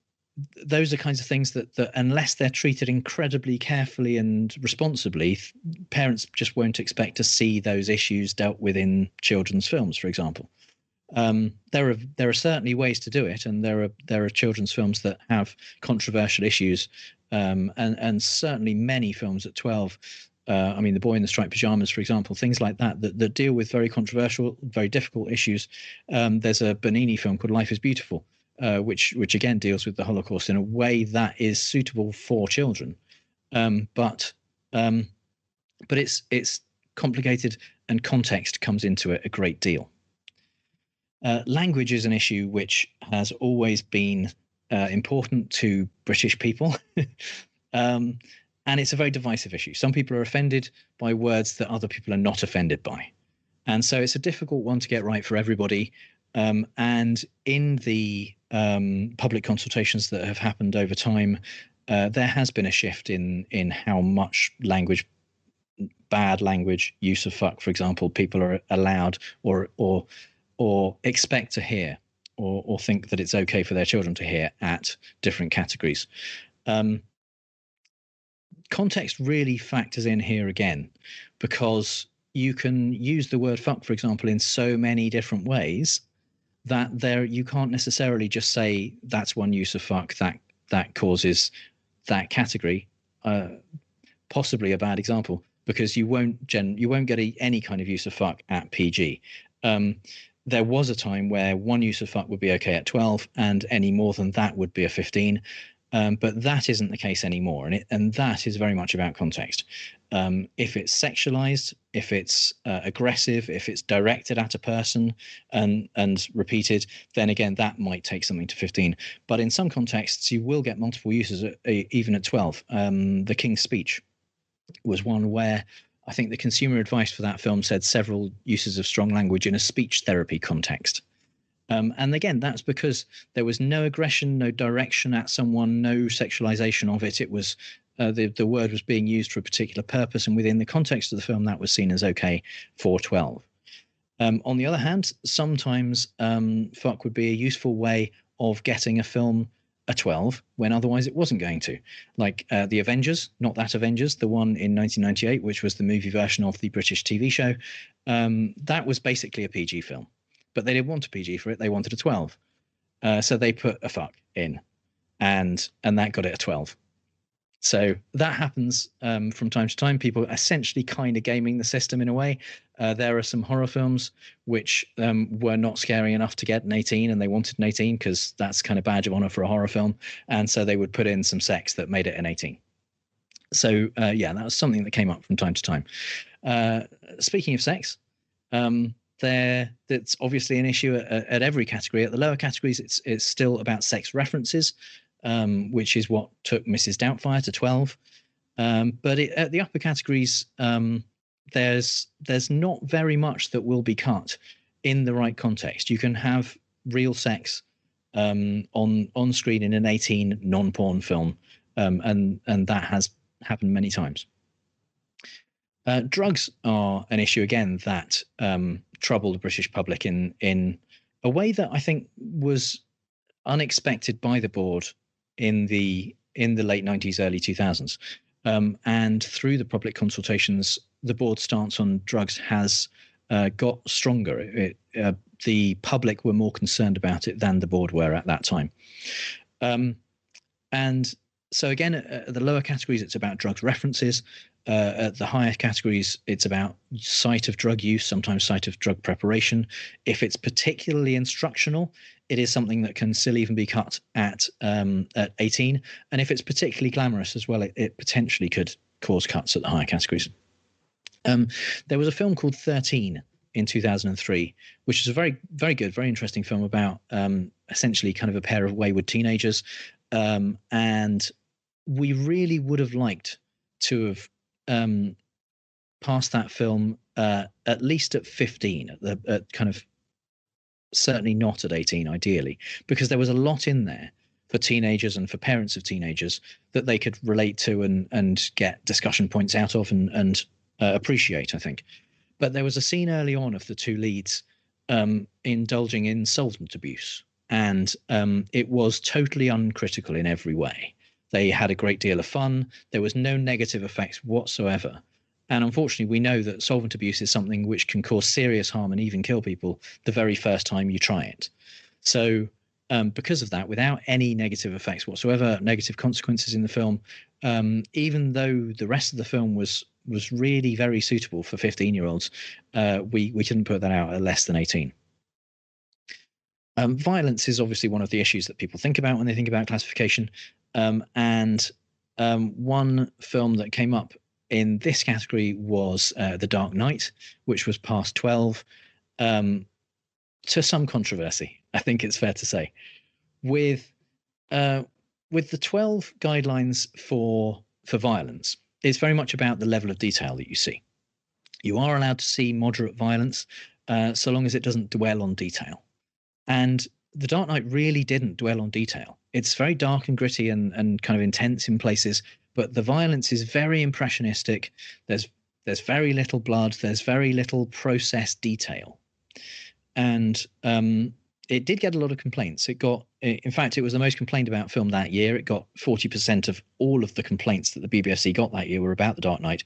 those are kinds of things that, that unless they're treated incredibly carefully and responsibly parents just won't expect to see those issues dealt with in children's films for example. Um, there are there are certainly ways to do it and there are there are children's films that have controversial issues. Um, and and certainly many films at 12 uh, I mean, the boy in the striped pajamas, for example, things like that, that, that deal with very controversial, very difficult issues. Um, there's a Benigni film called Life is Beautiful, uh, which which again deals with the Holocaust in a way that is suitable for children, um, but um, but it's it's complicated and context comes into it a great deal. Uh, language is an issue which has always been uh, important to British people. and it's a very divisive issue. Some people are offended by words that other people are not offended by. And so it's a difficult one to get right for everybody. Um, and in the um, public consultations that have happened over time, uh, there has been a shift in in how much language, bad language, use of fuck, for example, people are allowed or or or expect to hear or or think that it's okay for their children to hear at different categories. Um, context really factors in here again because you can use the word fuck, for example, in so many different ways that there you can't necessarily just say that's one use of fuck that that causes that category. Uh, possibly a bad example because you won't gen you won't get a, any kind of use of fuck at PG. Um, there was a time where one use of fuck would be okay at 12 and any more than that would be a 15 um, but that isn't the case anymore, and it, and that is very much about context. Um, if it's sexualized, if it's uh, aggressive, if it's directed at a person and and repeated, then again that might take something to 15. But in some contexts, you will get multiple uses at, even at 12. Um, the King's Speech was one where I think the consumer advice for that film said several uses of strong language in a speech therapy context. Um, and again, that's because there was no aggression, no direction at someone, no sexualization of it. It was uh, the the word was being used for a particular purpose, and within the context of the film, that was seen as okay for twelve. Um, on the other hand, sometimes um, fuck would be a useful way of getting a film a 12 when otherwise it wasn't going to. Like uh, The Avengers, not that Avengers, the one in 1998, which was the movie version of the British TV show. Um, that was basically a PG film but they didn't want a PG for it. They wanted a 12. Uh, so they put a fuck in, and and that got it a 12. So that happens um, from time to time. People essentially kind of gaming the system in a way. Uh, there are some horror films which um, were not scary enough to get an 18, and they wanted an 18 because that's kind of badge of honor for a horror film. And so they would put in some sex that made it an 18. So uh, yeah, that was something that came up from time to time. Uh, speaking of sex, um, there that's obviously an issue at, at, every category. At the lower categories, it's it's still about sex references, um, which is what took Mrs. Doubtfire to twelve. Um, but it, at the upper categories, um, there's there's not very much that will be cut in the right context. You can have real sex um, on on screen in an 18 non-porn film, um, and and that has happened many times. Uh, drugs are an issue again that um, trouble the British public in in a way that I think was unexpected by the board in the in the late 90s, early 2000s. Um, and through the public consultations, the board's stance on drugs has uh, got stronger. It, uh, the public were more concerned about it than the board were at that time. Um, and so again, at the lower categories, it's about drugs references. Uh, at the higher categories, it's about sight of drug use, sometimes sight of drug preparation. If it's particularly instructional, it is something that can still even be cut at um, at 18. And if it's particularly glamorous as well, it, it potentially could cause cuts at the higher categories. Um, there was a film called 13 in 2003, which is a very, very good, very interesting film about um, essentially kind of a pair of wayward teenagers. Um, and we really would have liked to have um, passed that film uh, at least at 15, at the at kind of certainly not at 18, ideally, because there was a lot in there for teenagers and for parents of teenagers that they could relate to and and get discussion points out of and and uh, appreciate. I think, but there was a scene early on of the two leads um, indulging in solvent abuse, and um, it was totally uncritical in every way. They had a great deal of fun. There was no negative effects whatsoever. And unfortunately, we know that solvent abuse is something which can cause serious harm and even kill people the very first time you try it. So, um, because of that, without any negative effects whatsoever, negative consequences in the film, um, even though the rest of the film was was really very suitable for 15 year olds, uh, we we couldn't put that out at less than 18. Um, violence is obviously one of the issues that people think about when they think about classification. Um, and um, one film that came up in this category was uh, The Dark Knight, which was passed 12, um, to some controversy, I think it's fair to say. With uh, with the 12 guidelines for for violence, it's very much about the level of detail that you see. You are allowed to see moderate violence uh, so long as it doesn't dwell on detail. And The Dark Knight really didn't dwell on detail. It's very dark and gritty and, and kind of intense in places, but the violence is very impressionistic. There's there's very little blood. There's very little process detail, and um, it did get a lot of complaints. It got, in fact, it was the most complained about film that year. It got forty percent of all of the complaints that the BBFC got that year were about The Dark Knight.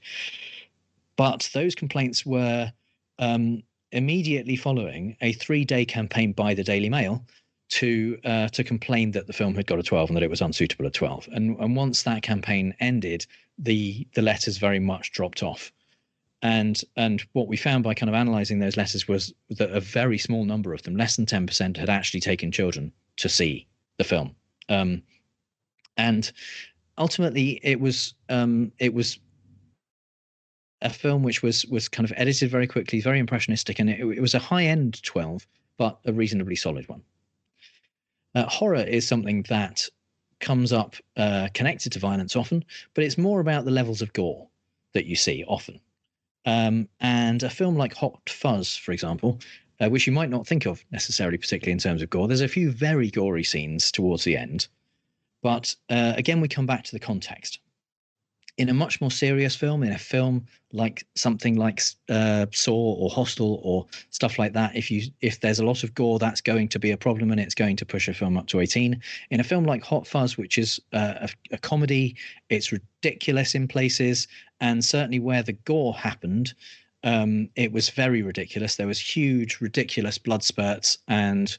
But those complaints were um, immediately following a three-day campaign by the Daily Mail to uh, to complain that the film had got a 12 and that it was unsuitable at 12. And and once that campaign ended, the the letters very much dropped off. And and what we found by kind of analysing those letters was that a very small number of them, less than 10%, had actually taken children to see the film. Um, and ultimately, it was um, it was a film which was was kind of edited very quickly, very impressionistic, and it, it was a high end 12, but a reasonably solid one. Uh, horror is something that comes up uh, connected to violence often, but it's more about the levels of gore that you see often. Um, and a film like Hot Fuzz, for example, uh, which you might not think of necessarily, particularly in terms of gore, there's a few very gory scenes towards the end. But uh, again, we come back to the context in a much more serious film, in a film like something like uh, Saw or Hostel or stuff like that, if you if there's a lot of gore, that's going to be a problem and it's going to push a film up to 18. In a film like Hot Fuzz, which is uh, a, a comedy, it's ridiculous in places, and certainly where the gore happened, um, it was very ridiculous. There was huge, ridiculous blood spurts, and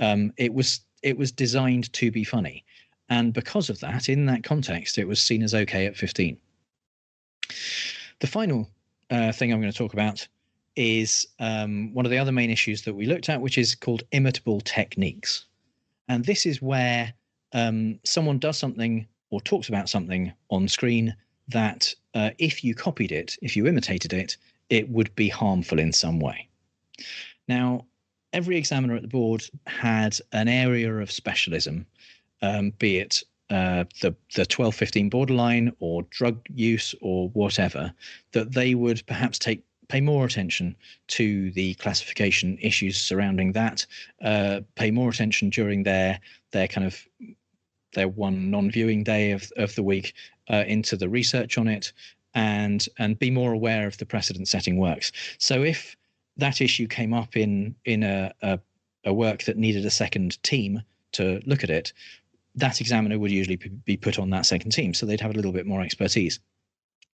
um, it was it was designed to be funny. And because of that, in that context, it was seen as okay at 15. The final uh, thing I'm going to talk about is um, one of the other main issues that we looked at, which is called imitable techniques. And this is where um, someone does something or talks about something on screen that uh, if you copied it, if you imitated it, it would be harmful in some way. Now, every examiner at the board had an area of specialism um, be it uh, the the 12 15 borderline or drug use or whatever that they would perhaps take pay more attention to the classification issues surrounding that uh, pay more attention during their their kind of their one non-viewing day of, of the week uh, into the research on it and and be more aware of the precedent setting works. So if that issue came up in in a, a, a work that needed a second team to look at it that examiner would usually be put on that second team, so they'd have a little bit more expertise.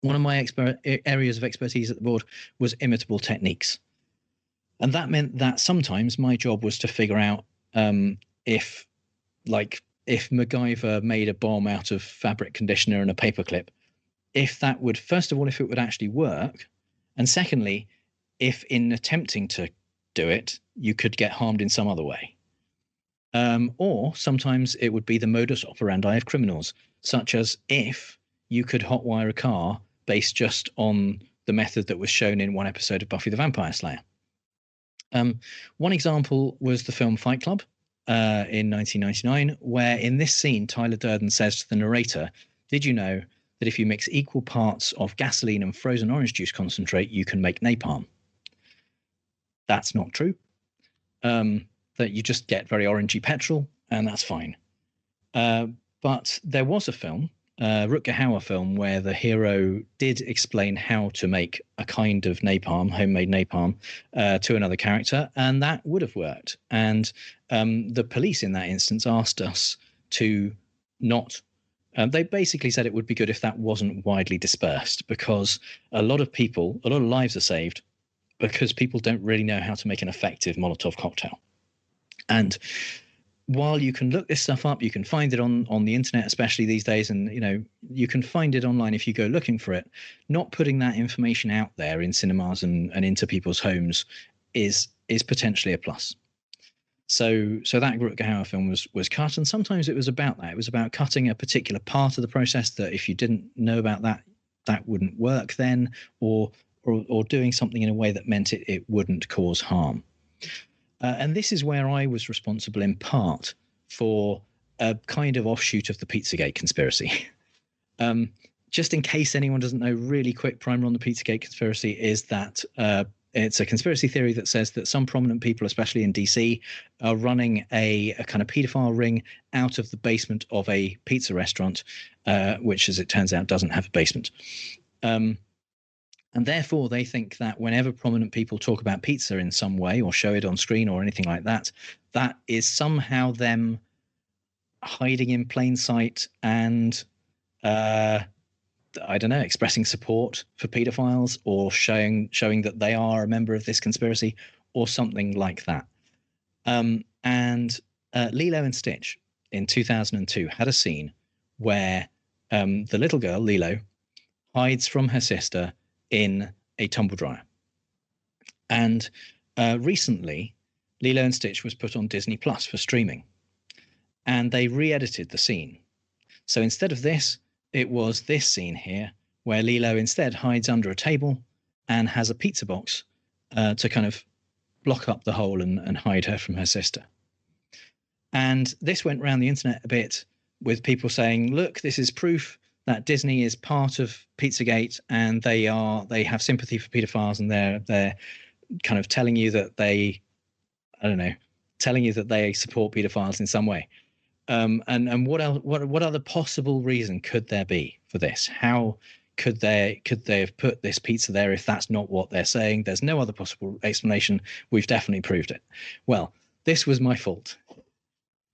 One of my expert areas of expertise at the board was imitable techniques, and that meant that sometimes my job was to figure out um, if, like if MacGyver made a bomb out of fabric conditioner and a paperclip, if that would first of all if it would actually work, and secondly, if in attempting to do it you could get harmed in some other way. Um, or sometimes it would be the modus operandi of criminals, such as if you could hotwire a car based just on the method that was shown in one episode of Buffy the Vampire Slayer. Um, one example was the film Fight Club uh, in 1999, where in this scene, Tyler Durden says to the narrator, Did you know that if you mix equal parts of gasoline and frozen orange juice concentrate, you can make napalm? That's not true. Um, that you just get very orangey petrol, and that's fine. Uh, but there was a film uh, Rutger Hauer film where the hero did explain how to make a kind of napalm, homemade napalm, uh, to another character, and that would have worked. And um, the police in that instance asked us to not. Um, they basically said it would be good if that wasn't widely dispersed because a lot of people, a lot of lives are saved because people don't really know how to make an effective Molotov cocktail. And while you can look this stuff up, you can find it on on the internet, especially these days, and you know you can find it online if you go looking for it. Not putting that information out there in cinemas and, and into people's homes is is potentially a plus. So so that Rutger Hauer film was was cut, and sometimes it was about that. It was about cutting a particular part of the process that if you didn't know about that, that wouldn't work then, or or, or doing something in a way that meant it, it wouldn't cause harm. Uh, and this is where I was responsible in part for a kind of offshoot of the Pizzagate conspiracy. um, just in case anyone doesn't know, really quick primer on the Pizzagate conspiracy is that uh, it's a conspiracy theory that says that some prominent people, especially in DC, are running a, a kind of paedophile ring out of the basement of a pizza restaurant, uh, which, as it turns out, doesn't have a basement. Um, and therefore, they think that whenever prominent people talk about pizza in some way or show it on screen or anything like that, that is somehow them hiding in plain sight and, uh, I don't know, expressing support for pedophiles or showing showing that they are a member of this conspiracy or something like that. Um, and uh, Lilo and Stitch in 2002 had a scene where um, the little girl Lilo hides from her sister in a tumble dryer. And uh, recently, Lilo and Stitch was put on Disney Plus for streaming, and they re-edited the scene. So instead of this, it was this scene here where Lilo instead hides under a table and has a pizza box uh, to kind of block up the hole and, and hide her from her sister. And this went around the internet a bit with people saying, look, this is proof that Disney is part of Pizzagate and they are they have sympathy for pedophiles and they're they're kind of telling you that they I don't know telling you that they support pedophiles in some way. Um, and and what else what what other possible reason could there be for this? How could they could they have put this pizza there if that's not what they're saying? There's no other possible explanation. We've definitely proved it. Well, this was my fault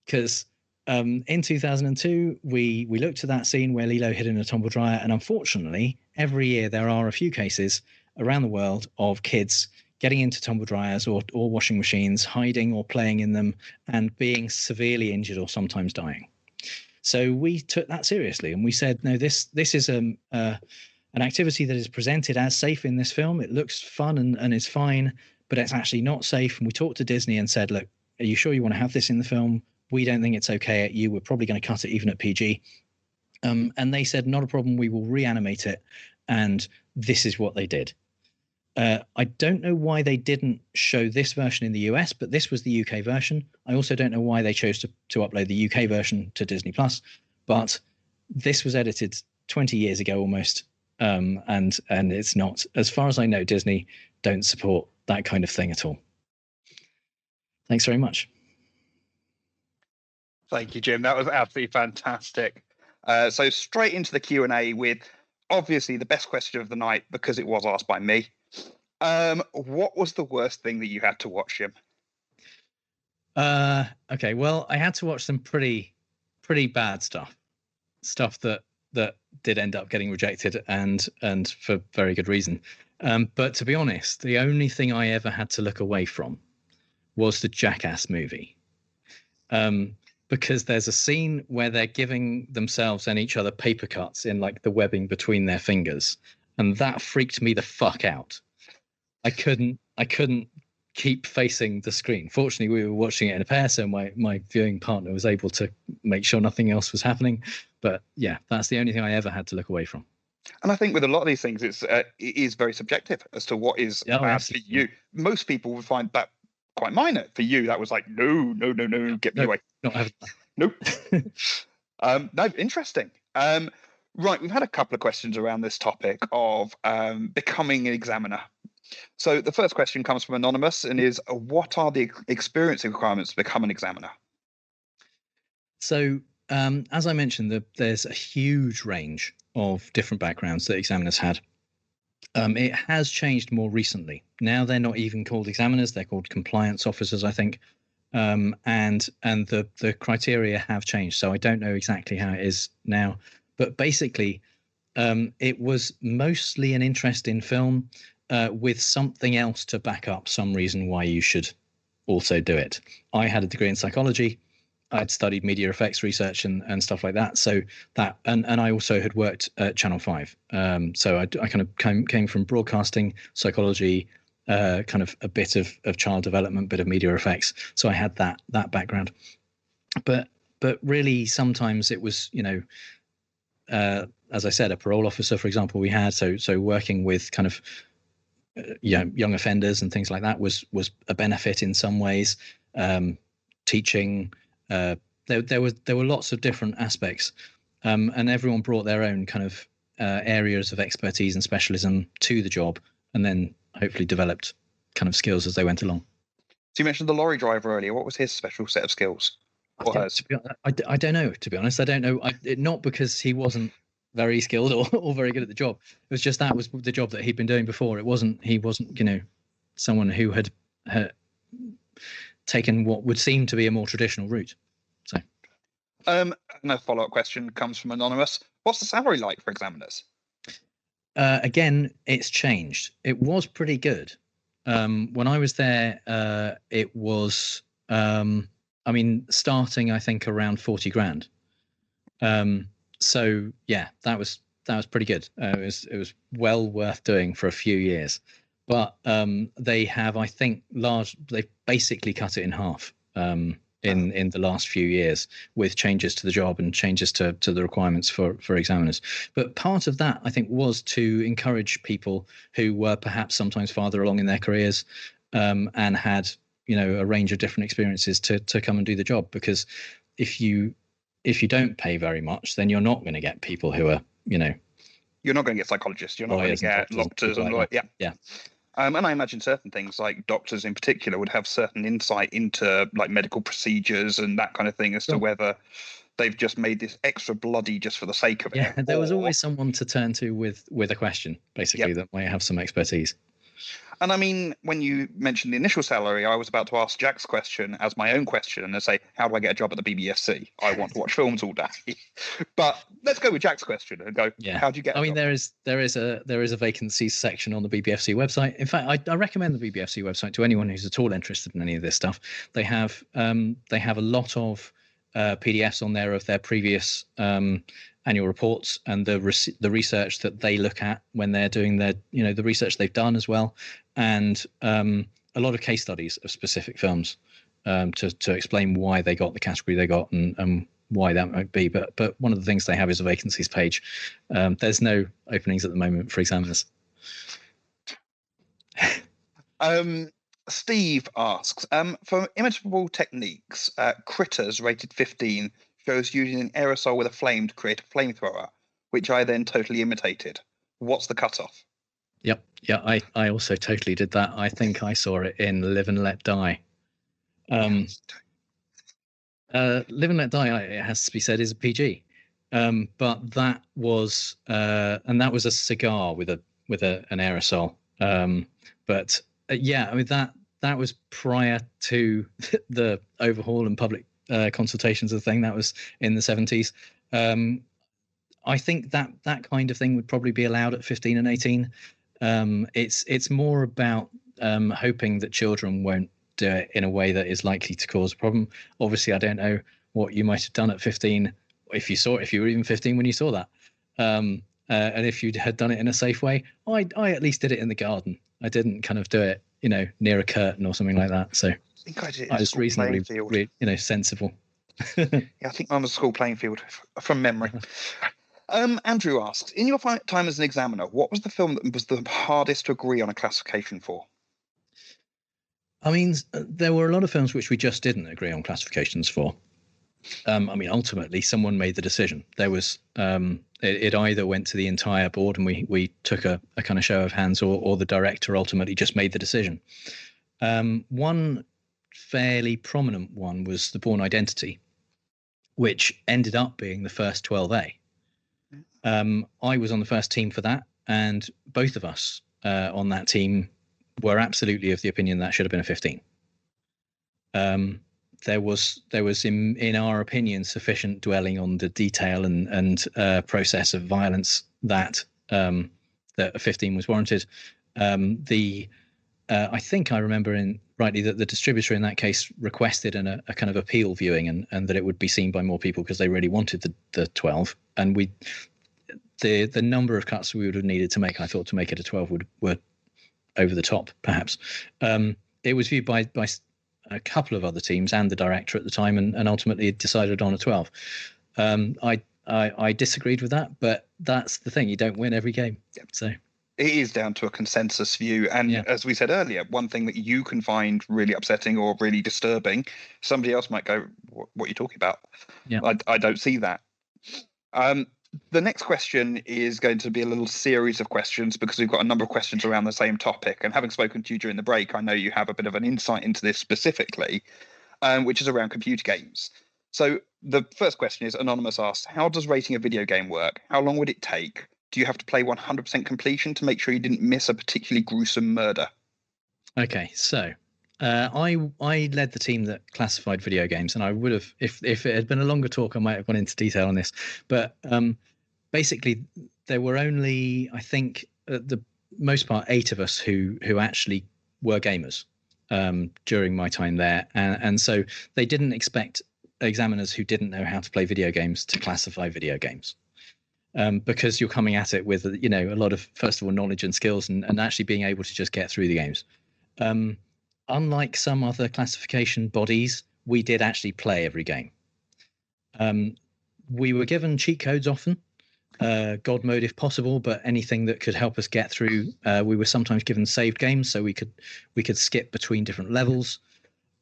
because um, in 2002, we we looked at that scene where Lilo hid in a tumble dryer, and unfortunately, every year there are a few cases around the world of kids getting into tumble dryers or, or washing machines, hiding or playing in them, and being severely injured or sometimes dying. So we took that seriously, and we said, no, this this is um, uh, an activity that is presented as safe in this film. It looks fun and, and is fine, but it's actually not safe. And we talked to Disney and said, look, are you sure you want to have this in the film? We don't think it's okay at you. We're probably going to cut it even at PG. Um, and they said, not a problem. We will reanimate it. And this is what they did. Uh, I don't know why they didn't show this version in the US, but this was the UK version. I also don't know why they chose to, to upload the UK version to Disney Plus, but this was edited 20 years ago almost. Um, and and it's not, as far as I know, Disney don't support that kind of thing at all. Thanks very much. Thank you, Jim. That was absolutely fantastic. Uh, so straight into the Q and A with obviously the best question of the night because it was asked by me. Um, what was the worst thing that you had to watch, Jim? Uh, okay. Well, I had to watch some pretty, pretty bad stuff, stuff that that did end up getting rejected, and and for very good reason. Um, but to be honest, the only thing I ever had to look away from was the Jackass movie. Um, because there's a scene where they're giving themselves and each other paper cuts in like the webbing between their fingers, and that freaked me the fuck out. I couldn't I couldn't keep facing the screen. Fortunately, we were watching it in a pair, so my my viewing partner was able to make sure nothing else was happening. But yeah, that's the only thing I ever had to look away from. And I think with a lot of these things, it's uh, it is very subjective as to what is Yeah, oh, bad for absolutely. you. Most people would find that quite minor. For you, that was like, no, no, no, no, get me No. away. Not having Nope. um, no, interesting. Um, right, we've had a couple of questions around this topic of um, becoming an examiner. So the first question comes from anonymous and is, what are the ex- experience requirements to become an examiner? So, um, as I mentioned, the, there's a huge range of different backgrounds that examiners had. Um, it has changed more recently. Now they're not even called examiners; they're called compliance officers, I think. Um, and and the the criteria have changed. So I don't know exactly how it is now, but basically, um, it was mostly an interest in film uh, with something else to back up some reason why you should also do it. I had a degree in psychology. I'd studied media effects research and, and stuff like that. So that and, and I also had worked at Channel Five. Um, so I, I kind of came came from broadcasting, psychology, uh, kind of a bit of, of child development, bit of media effects. So I had that that background. But but really, sometimes it was you know, uh, as I said, a parole officer, for example, we had so so working with kind of uh, young young offenders and things like that was was a benefit in some ways. Um, teaching uh, there there was there were lots of different aspects, um, and everyone brought their own kind of uh, areas of expertise and specialism to the job, and then hopefully developed kind of skills as they went along. So you mentioned the lorry driver earlier. What was his special set of skills? I to be I, I don't know. To be honest, I don't know. I, it, not because he wasn't very skilled or, or very good at the job. It was just that was the job that he'd been doing before. It wasn't. He wasn't. You know, someone who had, had taken what would seem to be a more traditional route. So, um, another follow-up question comes from anonymous. What's the salary like for examiners? Uh, again, it's changed. It was pretty good. Um, when I was there, uh, it was, um, I mean, starting I think around forty grand. Um, so yeah, that was that was pretty good. Uh, it was it was well worth doing for a few years. But um, they have, I think, large. They've basically cut it in half um, in in the last few years with changes to the job and changes to to the requirements for for examiners. But part of that, I think, was to encourage people who were perhaps sometimes farther along in their careers um, and had you know a range of different experiences to to come and do the job. Because if you if you don't pay very much, then you're not going to get people who are you know You're not going to get psychologists. You're not going to get doctors and doctors and like yeah, Yeah. Um, and I imagine certain things like doctors in particular would have certain insight into like medical procedures and that kind of thing as to whether they've just made this extra bloody just for the sake of yeah. it. Yeah, there was always someone to turn to with with a question, basically that might have some expertise. And I mean, when you mentioned the initial salary, I was about to ask Jack's question as my own question and say, how do I get a job at the BBFC? I want to watch films all day. but let's go with Jack's question and go, Yeah. how do you get? I a mean, job? there is there is a there is a vacancies section on the BBFC website. In fact, I, I recommend the BBFC website to anyone who's at all interested in any of this stuff. They have um, they have a lot of uh, PDFs on there of their previous um, annual reports and the res- the research that they look at when they're doing their you know the research they've done as well, and um, a lot of case studies of specific films um, to to explain why they got the category they got and, and why that might be. But but one of the things they have is a vacancies page. Um, there's no openings at the moment for examiners. Um, Steve asks, um, for imitable techniques, uh, Critters rated 15 shows using an aerosol with a flame to create a flamethrower, which I then totally imitated. What's the cutoff? Yep. Yeah, I, I also totally did that. I think I saw it in Live and Let Die. Um, uh, Live and Let Die, it has to be said, is a PG. Um, but that was, uh, and that was a cigar with a with a, an aerosol. Um, but uh, yeah, I mean that that was prior to the overhaul and public uh, consultations of the thing. That was in the seventies. Um, I think that that kind of thing would probably be allowed at fifteen and eighteen. Um, it's it's more about um, hoping that children won't do it in a way that is likely to cause a problem. Obviously, I don't know what you might have done at 15 if you saw it, if you were even 15 when you saw that um, uh, and if you had done it in a safe way I, I at least did it in the garden i didn't kind of do it you know near a curtain or something like that so I think I did. i was reasonably re- you know sensible Yeah, I think mine was a school playing field from memory. Um, Andrew asks, in your time as an examiner, what was the film that was the hardest to agree on a classification for? I mean, uh, there were a lot of films which we just didn't agree on classifications for. Um, I mean, ultimately, someone made the decision. There was um, it, it either went to the entire board and we we took a, a kind of show of hands, or or the director ultimately just made the decision. Um, one fairly prominent one was the Bourne Identity, which ended up being the first 12A. Um, I was on the first team for that, and both of us uh, on that team were absolutely of the opinion that should have been a 15. Um, there was there was in in our opinion sufficient dwelling on the detail and and uh, process of violence that um, that a 15 was warranted. Um, the uh, I think I remember in rightly that the distributor in that case requested an, a, a kind of appeal viewing and, and that it would be seen by more people because they really wanted the, the 12 and we the the number of cuts we would have needed to make I thought to make it a 12 would were over the top perhaps um, it was viewed by by a couple of other teams and the director at the time and, and ultimately decided on a 12 um, I, I I disagreed with that but that's the thing you don't win every game so It is down to a consensus view. And Yeah. as we said earlier, one thing that you can find really upsetting or really disturbing, somebody else might go, What, what are you talking about? Yeah. I, I don't see that. Um, the next question is going to be a little series of questions because we've got a number of questions around the same topic. And having spoken to you during the break, I know you have a bit of an insight into this specifically, um, which is around computer games. So the first question is Anonymous asks, How does rating a video game work? How long would it take? Do you have to play 100% completion to make sure you didn't miss a particularly gruesome murder? Okay, so uh, I I led the team that classified video games, and I would have if if it had been a longer talk, I might have gone into detail on this. But um, basically, there were only I think at the most part eight of us who who actually were gamers um, during my time there, and and so they didn't expect examiners who didn't know how to play video games to classify video games. Um, because you're coming at it with you know a lot of first of all knowledge and skills and, and actually being able to just get through the games um, unlike some other classification bodies, we did actually play every game. Um, we were given cheat codes often, uh, God mode if possible, but anything that could help us get through. Uh, we were sometimes given saved games, so we could we could skip between different levels.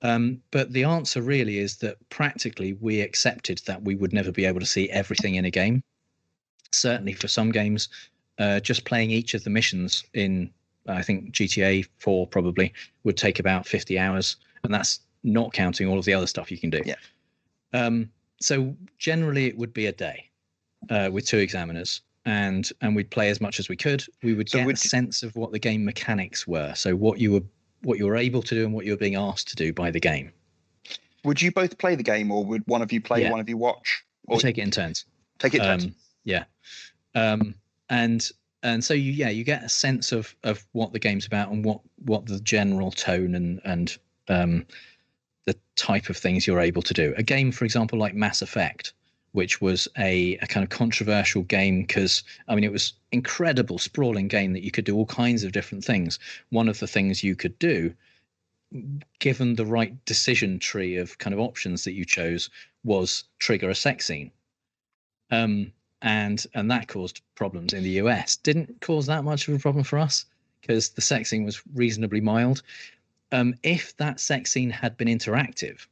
Um, but the answer really is that practically we accepted that we would never be able to see everything in a game. Certainly for some games, uh, just playing each of the missions in I think GTA 4 probably would take about 50 hours, and that's not counting all of the other stuff you can do. Yeah. Um, so generally, it would be a day uh, with two examiners, and and we'd play as much as we could. We would So get would a sense of what the game mechanics were, so what you were what you were able to do and what you were being asked to do by the game. Would you both play the game or would one of you play, Yeah. one of you watch? Or take it in turns. take it turns? Um, yeah. Um, and and so you yeah you get a sense of of what the game's about and what what the general tone and and um, the type of things you're able to do. A game, for example, like Mass Effect, which was a, a kind of controversial game because I mean it was incredible sprawling game that you could do all kinds of different things. One of the things you could do given the right decision tree of kind of options that you chose was trigger a sex scene um, and and that caused problems in the US. Didn't cause that much of a problem for us because the sex scene was reasonably mild. Um, if that sex scene had been interactive,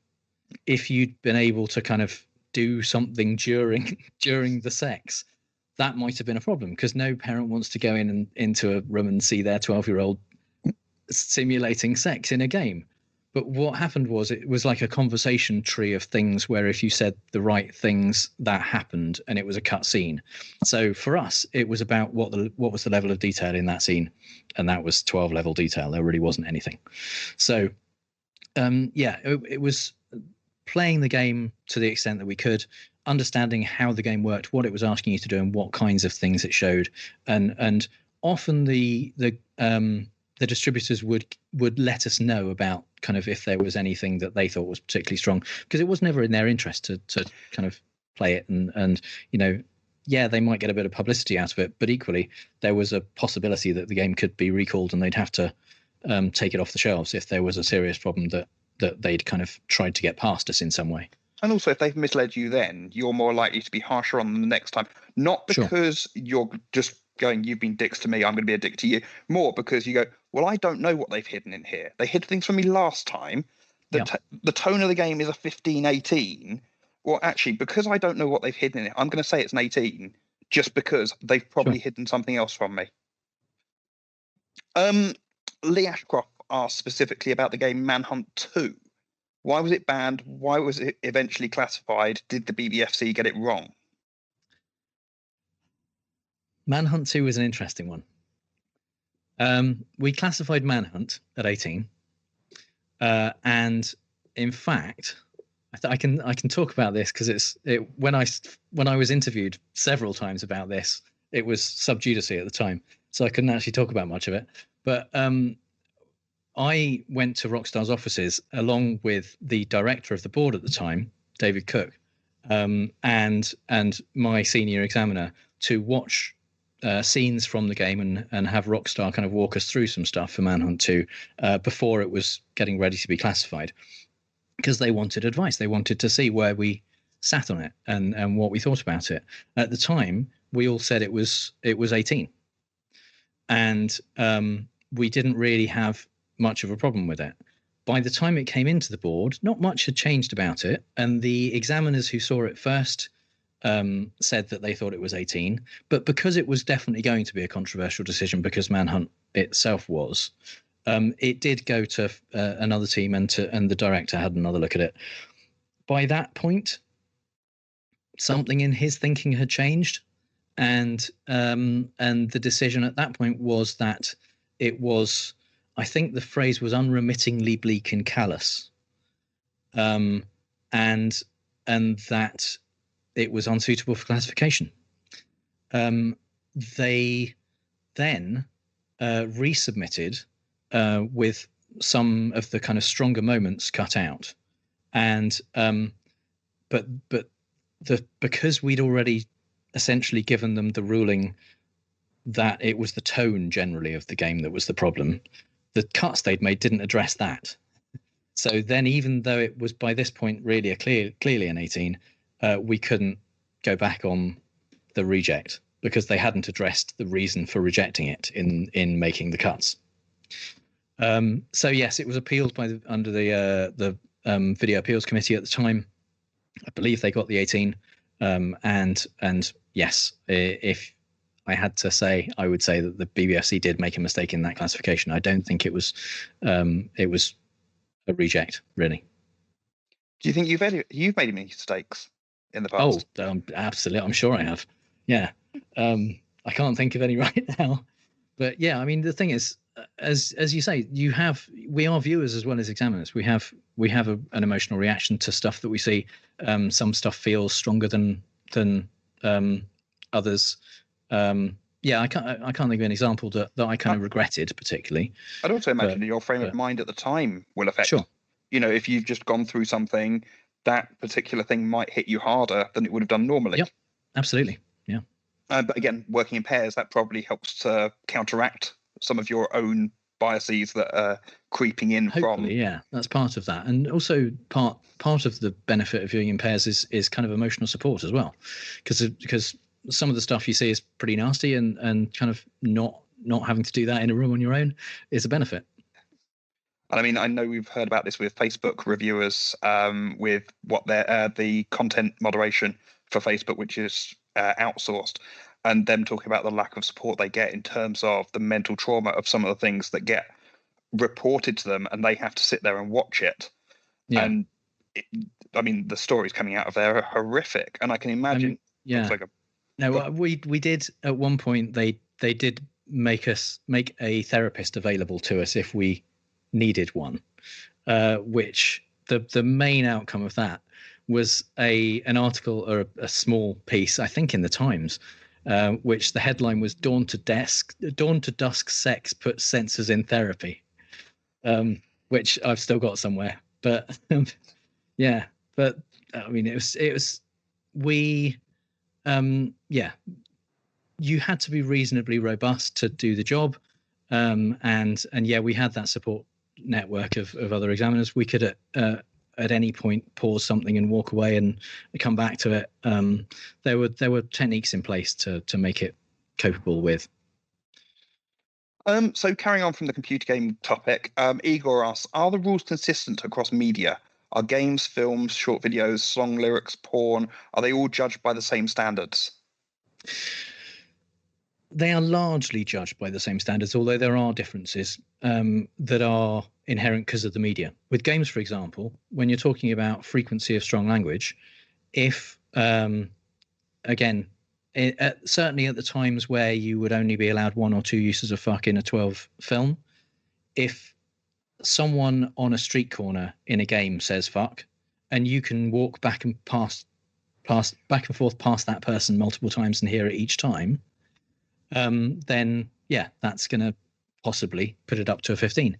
if you'd been able to kind of do something during during the sex, that might have been a problem because no parent wants to go in and into a room and see their twelve year old simulating sex in a game. But what happened was it was like a conversation tree of things where if you said the right things, that happened, and it was a cut scene. So for us, it was about what the what was the level of detail in that scene, and that was twelve level detail. There really wasn't anything. So, um, yeah, it, it was playing the game to the extent that we could, understanding how the game worked, what it was asking you to do, and what kinds of things it showed, and and often the the um, the distributors would would let us know about kind of if there was anything that they thought was particularly strong because it was never in their interest to to kind of play it and and you know yeah they might get a bit of publicity out of it but equally there was a possibility that the game could be recalled and they'd have to um, take it off the shelves if there was a serious problem that that they'd kind of tried to get past us in some way and also, if they've misled you, then you're more likely to be harsher on them the next time. Not because sure. you're just going, you've been dicks to me, I'm going to be a dick to you. More because you go, well, I don't know what they've hidden in here. They hid things from me last time. The, t- the tone of the game is a 15 18. Well, actually, because I don't know what they've hidden in it, I'm going to say it's an 18 just because they've probably sure. hidden something else from me. Um, Lee Ashcroft asked specifically about the game Manhunt 2. Why was it banned? Why was it eventually classified? Did the BBFC get it wrong? Manhunt 2 was an interesting one. Um, we classified Manhunt at 18. Uh, and in fact, I, th- I, can I can talk about this because it's it when I when I was interviewed several times about this, it was sub judice at the time, so I couldn't actually talk about much of it. But um, I went to Rockstar's offices along with the director of the board at the time, David Cooke, um, and and my senior examiner to watch uh, scenes from the game and and have Rockstar kind of walk us through some stuff for Manhunt 2 uh, before it was getting ready to be classified, because they wanted advice. They wanted to see where we sat on it and and what we thought about it. At the time, we all said it was it was 18, and um, we didn't really have much of a problem with it. By the time it came into the board, not much had changed about it, and the examiners who saw it first um, said that they thought it was 18. But because it was definitely going to be a controversial decision, because Manhunt itself was, um, it did go to uh, another team, and to and the director had another look at it. By that point, something in his thinking had changed, and um, and the decision at that point was that it was I think the phrase was unremittingly bleak and callous, um, and and that it was unsuitable for classification. Um, they then uh, resubmitted uh, with some of the kind of stronger moments cut out, and um, but but the because we'd already essentially given them the ruling that it was the tone generally of the game that was the problem the cuts they'd made didn't address that. So then, even though it was by this point really a clear, clearly an 18, uh, we couldn't go back on the reject because they hadn't addressed the reason for rejecting it in in making the cuts. Um, so yes, it was appealed by the, under the uh, the um, video appeals committee at the time. I believe they got the 18, um, and and yes, if I had to say, I would say that the BBFC did make a mistake in that classification. I don't think it was um, it was a reject, really. Do you think you've you've made any mistakes in the past? Oh, um, absolutely. I'm sure I have. Yeah. Um, I can't think of any right now, but yeah. I mean, the thing is, uh, as as you say, you have we are viewers as well as examiners. We have we have a, an emotional reaction to stuff that we see. Um, some stuff feels stronger than than um, others um, yeah, I can't. I can't think of an example that, that I kind of regretted particularly. I'd also imagine but, your frame but, of mind at the time will affect. Sure. You know, if you've just gone through something, that particular thing might hit you harder than it would have done normally. Yep. Absolutely. Yeah. Uh, but again, working in pairs that probably helps to counteract some of your own biases that are creeping in Hopefully, from. Yeah, that's part of that, and also part part of the benefit of viewing in pairs is is kind of emotional support as well, because because some of the stuff you see is pretty nasty, and and kind of not not having to do that in a room on your own is a benefit. And I mean, I know we've heard about this with Facebook reviewers, um, with what their uh, the content moderation for Facebook, which is uh, outsourced, and them talking about the lack of support they get in terms of the mental trauma of some of the things that get reported to them, and they have to sit there and watch it. Yeah. And it, I mean, the stories coming out of there are horrific, and I can imagine. Um, yeah. Like a no, uh, we we did at one point. They they did make us make a therapist available to us if we needed one. Uh, which the the main outcome of that was a an article or a, a, small piece, I think, in the Times, uh, which the headline was "Dawn to Dusk, Dawn to Dusk, Sex puts censors in therapy," um, which I've still got somewhere. But yeah, but I mean, it was it was we, um, yeah, you had to be reasonably robust to do the job, um, and and yeah, we had that support network of, of other examiners. We could uh, at any point pause something and walk away and come back to it. Um, there were there were techniques in place to to make it capable with. Um, so carrying on from the computer game topic, um, Igor asks, are the rules consistent across media? Are games, films, short videos, song lyrics, porn, are they all judged by the same standards? They are largely judged by the same standards, although there are differences um, that are inherent because of the media. With games, for example, when you're talking about frequency of strong language, if um, again, it, certainly at the times where you would only be allowed one or two uses of fuck in a 12 film, if someone on a street corner in a game says fuck, and you can walk back and past, past back and forth past that person multiple times and hear it each time, um, then yeah, that's going to possibly put it up to a 15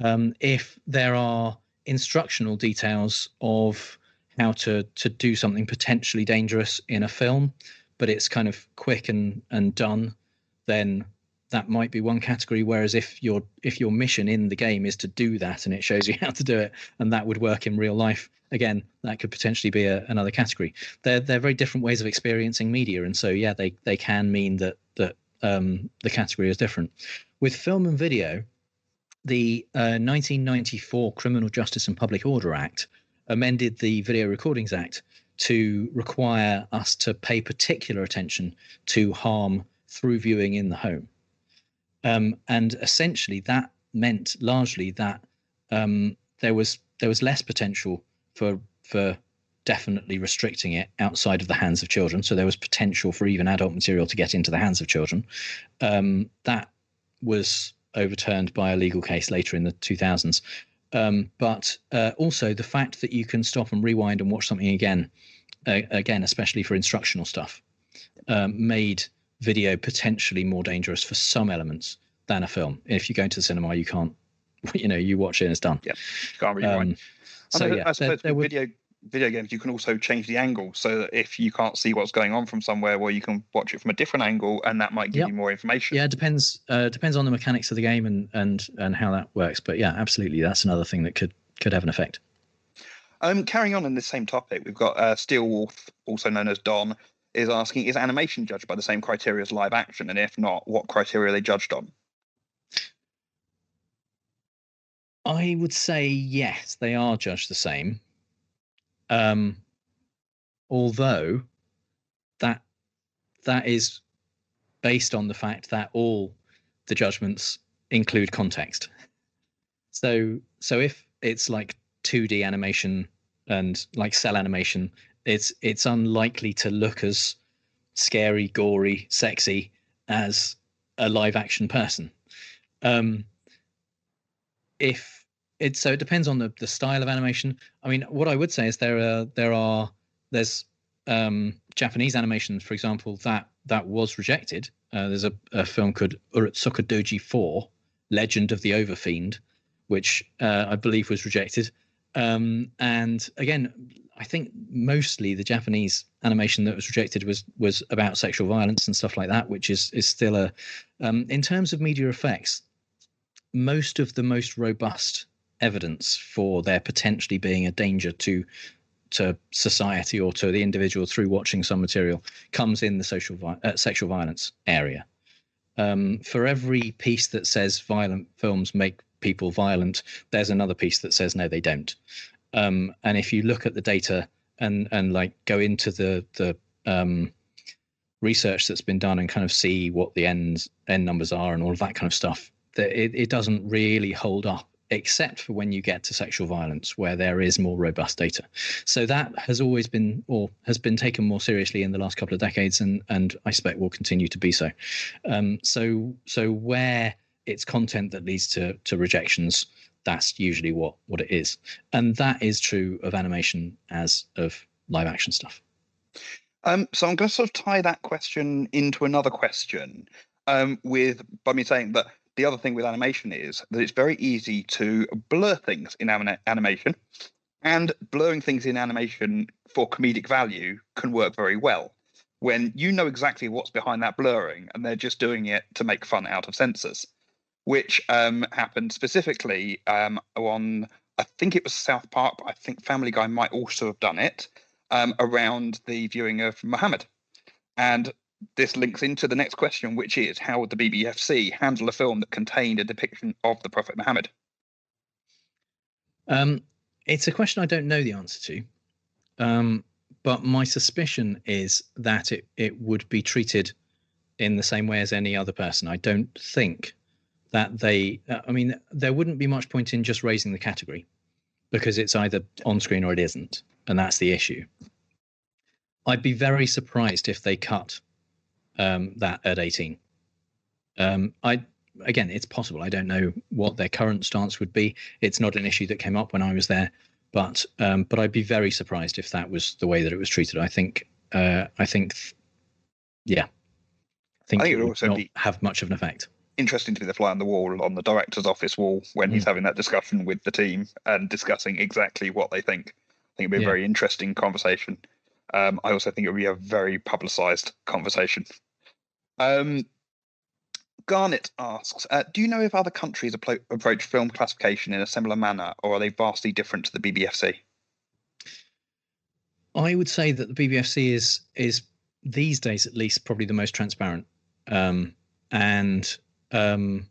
um, if there are instructional details of how to to do something potentially dangerous in a film, but it's kind of quick and and done, then that might be one category. Whereas if your if your mission in the game is to do that and it shows you how to do it, and that would work in real life, again, that could potentially be a, another category. They're they're very different ways of experiencing media, and so yeah, they they can mean that that um, the category is different. With film and video, the uh, 1994 Criminal Justice and Public Order Act amended the Video Recordings Act to require us to pay particular attention to harm through viewing in the home. Um, and essentially, that meant largely that um, there was there was less potential for for definitely restricting it outside of the hands of children. So there was potential for even adult material to get into the hands of children. Um, that was overturned by a legal case later in the 2000s. Um, but uh, also the fact that you can stop and rewind and watch something again, uh, again, especially for instructional stuff, um, made video potentially more dangerous for some elements than a film. If you go into the cinema, you can't, you know, you watch it and it's done. Yeah, can't rewind. Um, so yeah, I suppose there, there video video games, you can also change the angle so that if you can't see what's going on from somewhere, well, you can watch it from a different angle, and that might give yep. you more information. Yeah, it depends uh, depends on the mechanics of the game and and and how that works. But yeah, absolutely, that's another thing that could could have an effect. Um, carrying on in the same topic, we've got uh, Steel Wolf, also known as Don, is asking: Is animation judged by the same criteria as live action, and if not, what criteria are they judged on? I would say yes, they are judged the same. Um, although that that is based on the fact that all the judgments include context. So so if it's like 2D animation and like cel animation, it's it's unlikely to look as scary, gory, sexy as a live action person. Um, if so it depends on the the style of animation. I mean, what I would say is there are there are there's um, Japanese animation, for example, that that was rejected. Uh, there's a, a, film called Urotsukidoji 4, Legend of the Overfiend, which uh, I believe was rejected. Um, and again, I think mostly the Japanese animation that was rejected was was about sexual violence and stuff like that, which is is still a. Um, in terms of media effects, most of the most robust evidence for there potentially being a danger to to society or to the individual through watching some material comes in the social uh, sexual violence area. Um, for every piece that says violent films make people violent, there's another piece that says no, they don't. Um, and if you look at the data and and like go into the the um, research that's been done and kind of see what the ends end numbers are and all of that kind of stuff, that it, it doesn't really hold up except for when you get to sexual violence, where there is more robust data. So that has always been, or has been taken more seriously in the last couple of decades, and and I expect will continue to be so. Um, so so where it's content that leads to to rejections, that's usually what what it is, and that is true of animation as of live action stuff. Um, so I'm going to sort of tie that question into another question um, with by me saying that the other thing with animation is that it's very easy to blur things in anim- animation, and blurring things in animation for comedic value can work very well when you know exactly what's behind that blurring and they're just doing it to make fun out of censors, which um, happened specifically um, on, I think it was South Park, but I think Family Guy might also have done it um, around the viewing of Muhammad. And this links into the next question, which is how would the BBFC handle a film that contained a depiction of the Prophet Muhammad? Um, it's a question I don't know the answer to. Um, but my suspicion is that it, it would be treated in the same way as any other person. I don't think that they, uh, I mean, there wouldn't be much point in just raising the category because it's either on screen or it isn't. And that's the issue. I'd be very surprised if they cut um, that at 18. Um, I again, it's possible. I don't know what their current stance would be. It's not an issue that came up when I was there. But um, but I'd be very surprised if that was the way that it was treated. I think uh, I think yeah, I think, I think it would also not be have much of an effect. Interesting to be the fly on the wall on the director's office wall when mm. he's having that discussion with the team and discussing exactly what they think. I think it'd be a yeah. very interesting conversation. Um, I also think it would be a very publicized conversation. Um, Garnet asks, uh, do you know if other countries approach film classification in a similar manner, or are they vastly different to the BBFC? I would say that the BBFC is is these days at least probably the most transparent, um, and um,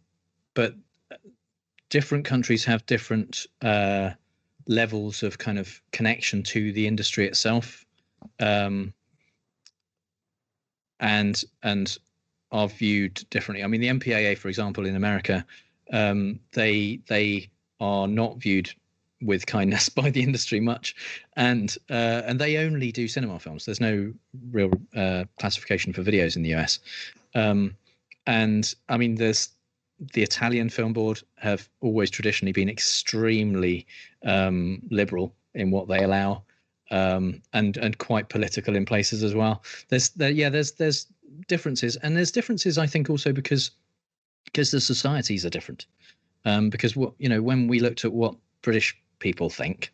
but different countries have different uh, levels of kind of connection to the industry itself, um, and and are viewed differently. I mean, the MPAA, for example, in America, um, they they are not viewed with kindness by the industry much, and uh, and they only do cinema films. There's no real uh, classification for videos in the US, um, and I mean, there's the Italian Film Board have always traditionally been extremely um, liberal in what they allow. Um, and and quite political in places as well. There's there, yeah there's there's differences, and there's differences. I think also because because the societies are different. Um, because what you know, when we looked at what British people think,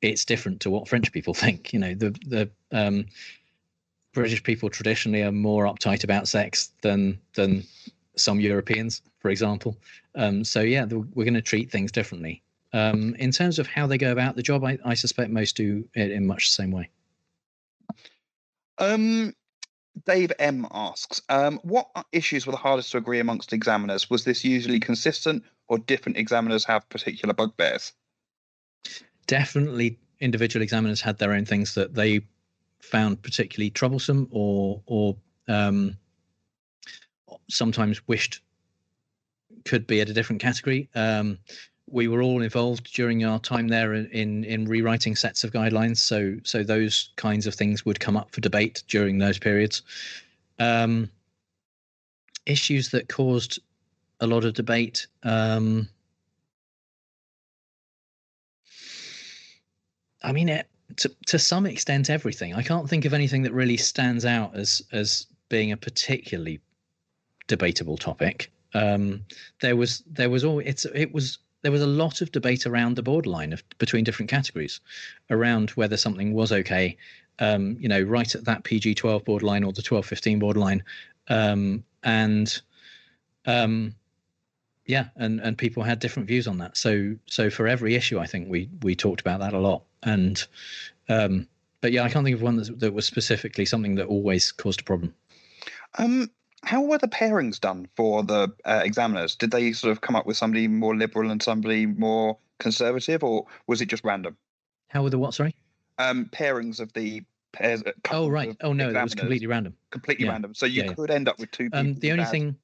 it's different to what French people think. You know, the the um, British people traditionally are more uptight about sex than than some Europeans, for example. Um, so yeah, the, we're going to treat things differently. Um, in terms of how they go about the job, I, I suspect most do it in much the same way. Um, Dave M asks, um, what issues were the hardest to agree amongst examiners? Was this usually consistent, or different examiners have particular bugbears? Definitely, individual examiners had their own things that they found particularly troublesome, or or um, sometimes wished could be at a different category. Um, we were all involved during our time there in, in, in rewriting sets of guidelines. So so those kinds of things would come up for debate during those periods. Um, issues that caused a lot of debate. Um, I mean, it, to to some extent, everything. I can't think of anything that really stands out as as being a particularly debatable topic. Um, there was there was all it's it was there was a lot of debate around the borderline of between different categories around whether something was okay um, you know right at that pg-12 borderline or the 12-15 borderline um, and um, yeah and and people had different views on that. So so for every issue i think we we talked about that a lot. And um, but yeah i can't think of one that, that was specifically something that always caused a problem. Um how were the pairings done for the uh, examiners? Did they sort of come up with somebody more liberal and somebody more conservative, or was it just random? How were the what? Sorry. Um, pairings of the pairs. Oh right. Oh no, it was completely random. Completely yeah. random. So you yeah, could yeah. end up with two. Um, the only thing,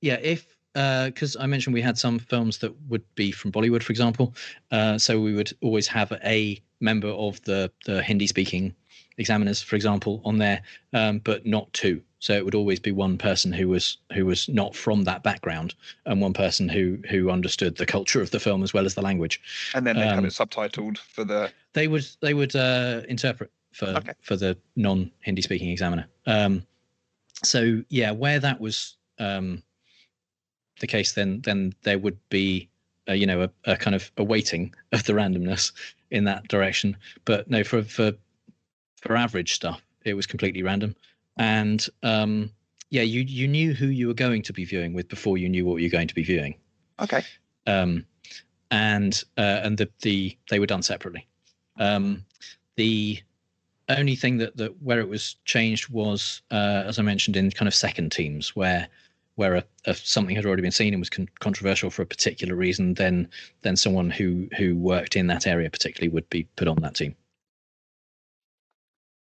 yeah, if because uh, I mentioned we had some films that would be from Bollywood, for example. Uh, so we would always have a member of the the Hindi speaking examiners, for example, on there, um, but not two. So it would always be one person who was who was not from that background, and one person who who understood the culture of the film as well as the language. And then they um, have it subtitled for the. They would they would uh, interpret for Okay. for the non Hindi speaking examiner. Um, so yeah, where that was um, the case, then then there would be uh, you know a, a kind of a weighting of the randomness in that direction. But no, for for for average stuff, it was completely random, and um, yeah, you you knew who you were going to be viewing with before you knew what you were going to be viewing Okay. um, and uh, and the the they were done separately. Um, the only thing that that where it was changed was, uh, as I mentioned, in kind of second teams where where a, a, something had already been seen and was con- controversial for a particular reason, then then someone who who worked in that area particularly would be put on that team.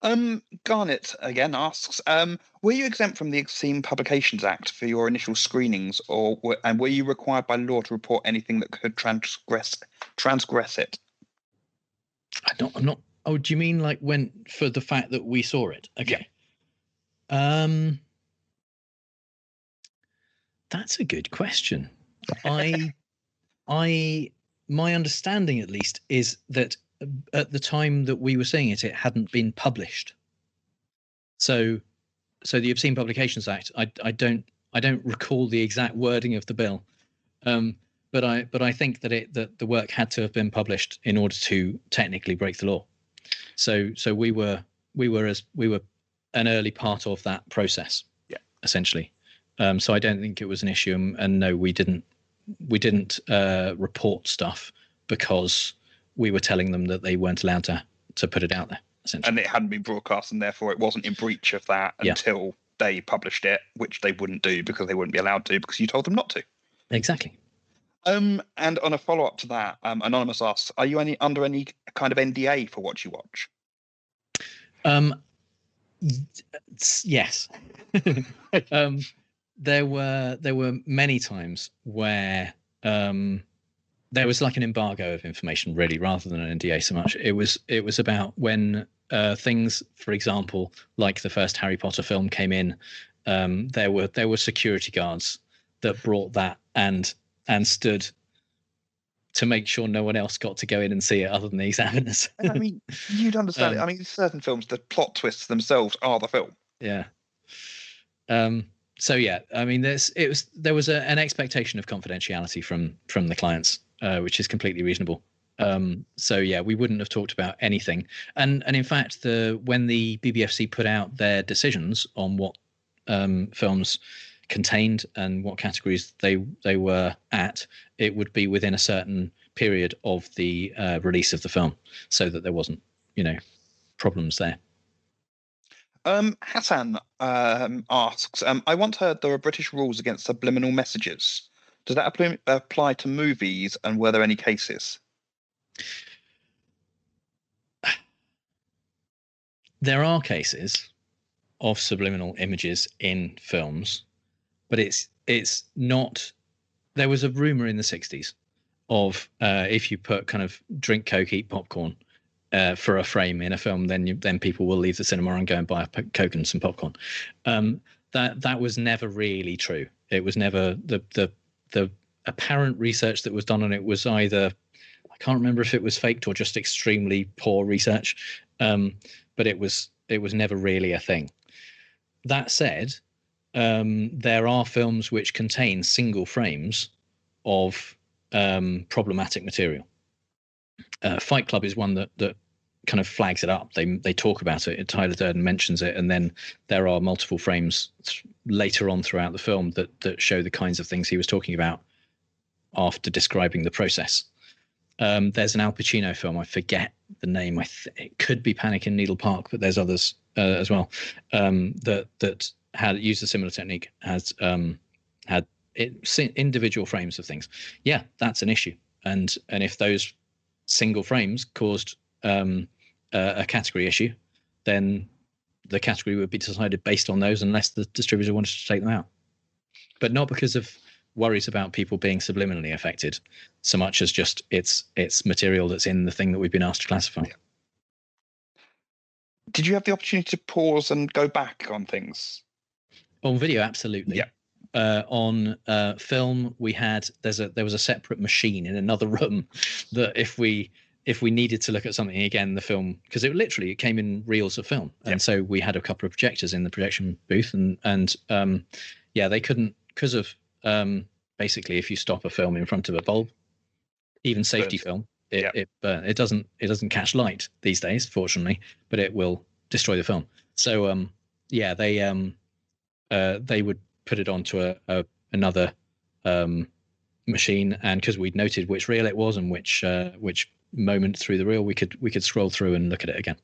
Um, Garnet again asks, um, were you exempt from the Obscene Publications Act for your initial screenings, or were, and were you required by law to report anything that could transgress transgress it? I don't. I'm not. Oh, do you mean like when for the fact that we saw it? Okay. Um, that's a good question. I, I, my understanding at least is that at the time that we were seeing it, it hadn't been published. So, so the Obscene Publications Act. I, I don't, I don't recall the exact wording of the bill. Um, but I but I think that it that the work had to have been published in order to technically break the law. So so we were we were as we were an early part of that process. Yeah. Essentially. Um, so I don't think it was an issue, and, and no, we didn't we didn't uh, report stuff because we were telling them that they weren't allowed to to put it out there. Essentially. And it hadn't been broadcast, and therefore it wasn't in breach of that Yeah. until they published it, which they wouldn't do because they wouldn't be allowed to because you told them not to. exactly. Um, and on a follow up to that, um, Anonymous asks, are you any under any kind of NDA for what you watch? Um, yes. um, there were there were many times where um, there was like an embargo of information, really, rather than an NDA so much. It was it was about when uh, things, for example, like the first Harry Potter film came in. Um, there were there were security guards that brought that and and stood to make sure no one else got to go in and see it other than the examiners. I mean, you'd understand it. Um, I mean, certain films, the plot twists themselves are the film. yeah um so yeah i mean there's it was there was a, an expectation of confidentiality from from the clients uh, which is completely reasonable. Um so yeah we wouldn't have talked about anything. And and in fact the when the bbfc put out their decisions on what um films contained and what categories they they were at it would be within a certain period of the uh, release of the film so that there wasn't you know problems there. Um, Hassan um, asks, um, I once heard there are British rules against subliminal messages. Does that apply, apply to movies, and were there any cases? there are cases of subliminal images in films, but it's it's not. There was a rumor in the '60s of uh, if you put kind of drink coke, eat popcorn uh, for a frame in a film, then you, then people will leave the cinema and go and buy a coke and some popcorn. Um, that that was never really true. It was never the the the apparent research that was done on it was either I can't remember if it was faked or just extremely poor research. Um, but it was it was never really a thing. That said, um, there are films which contain single frames of um, problematic material. Uh, Fight Club is one that that kind of flags it up. They they talk about it. Tyler Durden mentions it, and then there are multiple frames later on throughout the film that that show the kinds of things he was talking about after describing the process. Um, there's an Al Pacino film. I forget the name. I th- it could be Panic in Needle Park, but there's others uh, as well um, that that had used a similar technique. Has um, had it, individual frames of things. Yeah, that's an issue. And and if those single frames caused um, a, a category issue, then the category would be decided based on those, unless the distributor wanted to take them out. But not because of worries about people being subliminally affected so much as just it's it's material that's in the thing that we've been asked to classify. Did you have the opportunity to pause and go back on things? On video, absolutely. Yeah. Uh, on uh, film, we had there's a there was a separate machine in another room that if we if we needed to look at something again, the film because it literally it came in reels of film, and so we had a couple of projectors in the projection booth, and and um, yeah, they couldn't because of um, basically if you stop a film in front of a bulb, even safety Burns. film, it it burn. It doesn't it doesn't catch light these days, fortunately, but it will destroy the film. So um, yeah, they um, uh, they would put it onto a, a another um machine and because we'd noted which reel it was and which uh, which moment through the reel we could we could scroll through and look at it again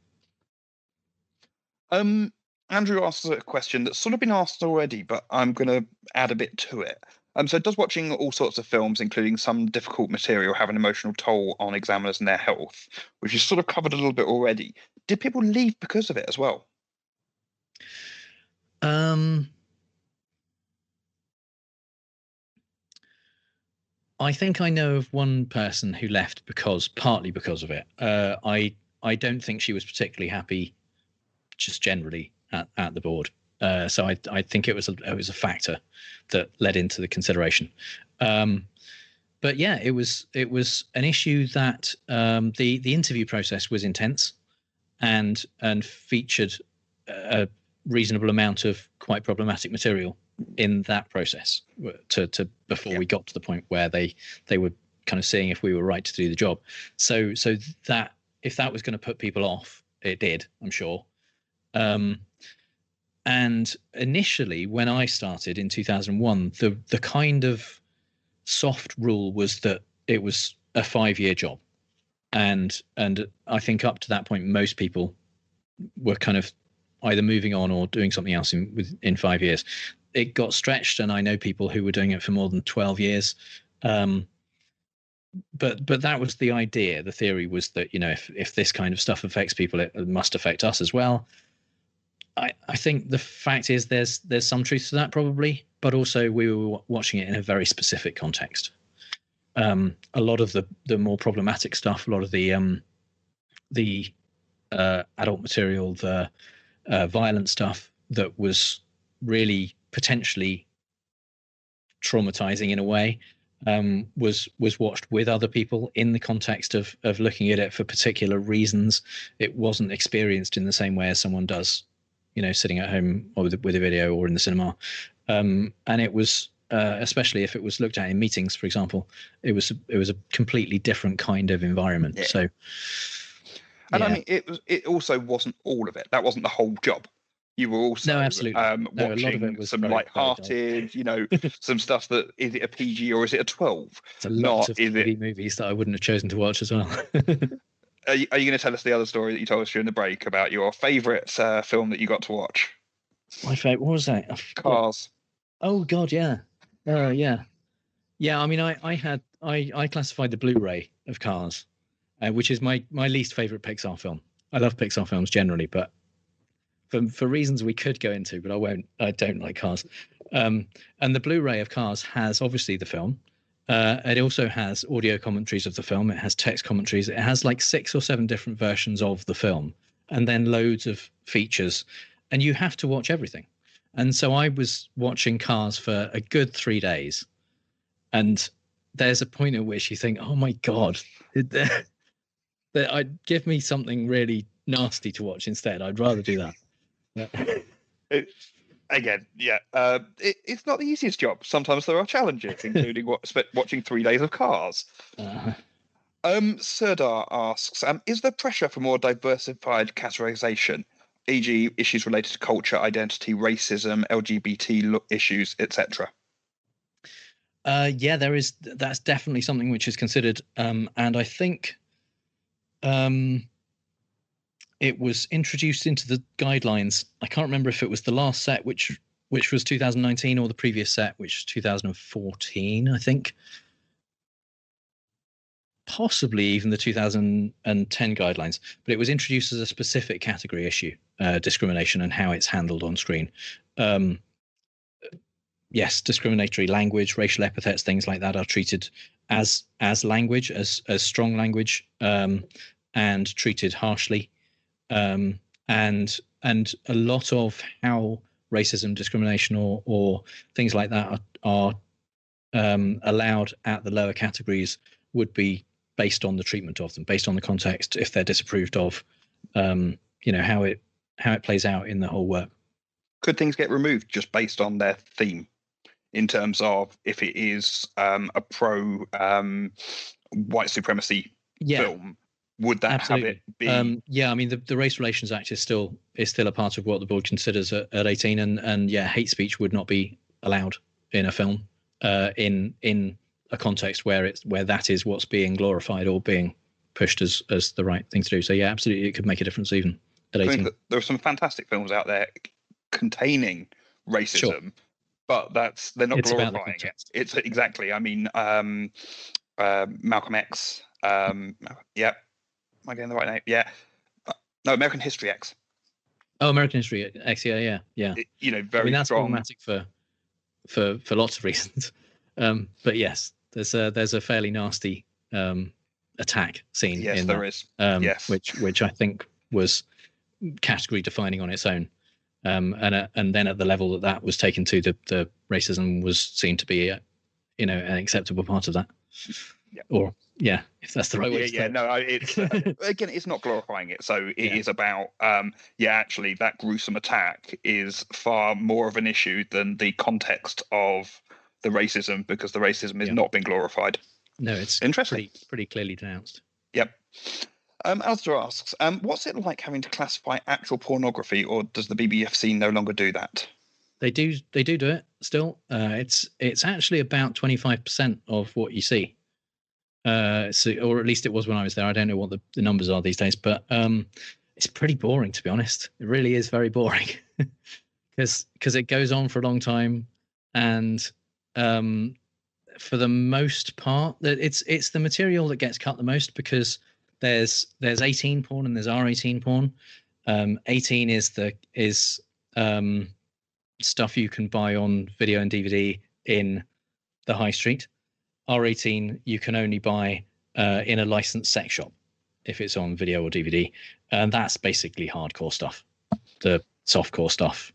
Um, Andrew asks a question that's sort of been asked already, but I'm going to add a bit to it. Um, so does watching all sorts of films, including some difficult material, have an emotional toll on examiners and their health, which you sort of covered a little bit already? Did people leave because of it as well? um i think i know of one person who left because partly because of it. Uh i i don't think she was particularly happy just generally at, at the board. Uh so i i think it was a it was a factor that led into the consideration. Um but yeah, it was it was an issue that um, the the interview process was intense, and and featured a reasonable amount of quite problematic material in that process to to before Yeah. we got to the point where they they were kind of seeing if we were right to do the job. So so that if that was going to put people off, it did, I'm sure. Um, and initially, when I started in 2001, the the kind of soft rule was that it was a five year job and and i think up to that point most people were kind of either moving on or doing something else in with in five years it got stretched and i know people who were doing it for more than 12 years. Um but but that was the idea. The theory was that you know if if this kind of stuff affects people it must affect us as well. I, I think the fact is there's there's some truth to that probably, but also we were wa- watching it in a very specific context. Um, a lot of the the more problematic stuff, a lot of the um, the uh, adult material, the uh, violent stuff that was really potentially traumatizing in a way, um, was was watched with other people in the context of of looking at it for particular reasons. It wasn't experienced in the same way as someone does you know sitting at home or with, with a video or in the cinema um, and it was uh, especially if it was looked at in meetings for example it was it was a completely different kind of environment Yeah. so And I mean, it was it also wasn't all of it. That wasn't the whole job. You were also No, absolutely. um, No, a lot of watching some light-hearted, you know, some stuff that is it a PG or is it a 12? it's a lot not of is it- movies that I wouldn't have chosen to watch as well Are you, are you going to tell us the other story that you told us during the break about your favourite uh, film that you got to watch? my favorite what was that. Cars. Oh God, yeah, uh, yeah, yeah. I mean, I I had I I classified the Blu-ray of Cars, uh, which is my my least favorite Pixar film. I love Pixar films generally, but for for reasons we could go into, but I won't. I don't like Cars. Um, and the Blu-ray of Cars has obviously the film. Uh, it also has audio commentaries of the film. It has text commentaries. It has like six or seven different versions of the film, and then loads of features. And you have to watch everything. And so I was watching Cars for a good three days, and there's a point at which you think, "Oh my god, that I'd give me something really nasty to watch instead. I'd rather do that." It, again, yeah, uh, it, it's not the easiest job. Sometimes there are challenges, including what, watching three days of Cars. uh, Um, Serdar asks, um, is there pressure for more diversified categorization, e.g., issues related to culture, identity, racism, LGBT lo- issues, etc.? Uh, yeah, there is. That's definitely something which is considered, um, and I think um, it was introduced into the guidelines. I can't remember if it was the last set, which which was 2019, or the previous set, which was 2014, I think. Possibly even the 2010 guidelines, but it was introduced as a specific category issue, uh, discrimination and how it's handled on screen. Um, yes, discriminatory language, racial epithets, things like that are treated as as language, as as strong language, um, and treated harshly. Um, and and a lot of how racism, discrimination, or or things like that are, are um, allowed at the lower categories would be based on the treatment of them, based on the context, if they're disapproved of, um, you know how it how it plays out in the whole work. Could things get removed just based on their theme, in terms of if it is um, a pro um, white supremacy Yeah, film? Would that absolutely. have it be? Um, yeah, I mean the, the Race Relations Act is still is still a part of what the board considers at, at 18, and and yeah, hate speech would not be allowed in a film uh, in in a context where it's where that is what's being glorified or being pushed as as the right thing to do. So yeah, absolutely, it could make a difference even at 18. think that there are some fantastic films out there containing racism, but that's they're not It's about the glorifying it. It's exactly. I mean, um, uh, Malcolm X. Um, yeah, am I getting the right name? Yeah. Uh, No, American History X. Oh, American History X, yeah, yeah, yeah. It- you know, very I mean that's strong. problematic for for for lots of reasons. Um, but yes, there's a there's a fairly nasty um, attack scene Yes, in there that. is. um, Yes. which which I think was category defining on its own. Um, and uh, and then at the level that that was taken to, the the racism was seen to be, uh, you know, an acceptable part of that. Yeah. Or yeah, if that's the right way. Yeah, yeah, no, it's uh, again, it's not glorifying it. So it is Yeah. about, um, yeah, actually, that gruesome attack is far more of an issue than the context of the racism because the racism is Yeah. not being glorified. No, it's Interesting. pretty pretty clearly denounced. Yep. Um, Alistair asks, um, what's it like having to classify actual pornography, or does the BBFC no longer do that? They do they do do it still. Uh, it's it's actually about twenty five percent of what you see. Uh, so, or at least it was when I was there. I don't know what the, the numbers are these days, but um, it's pretty boring to be honest. It really is very boring because because it goes on for a long time, and um, for the most part, it's it's the material that gets cut the most because there's there's 18 porn and there's R18 porn. Um, 18 is the is um, stuff you can buy on video and DVD in the high street. R18 you can only buy uh, in a licensed sex shop if it's on video or DVD, and that's basically hardcore stuff. The softcore stuff,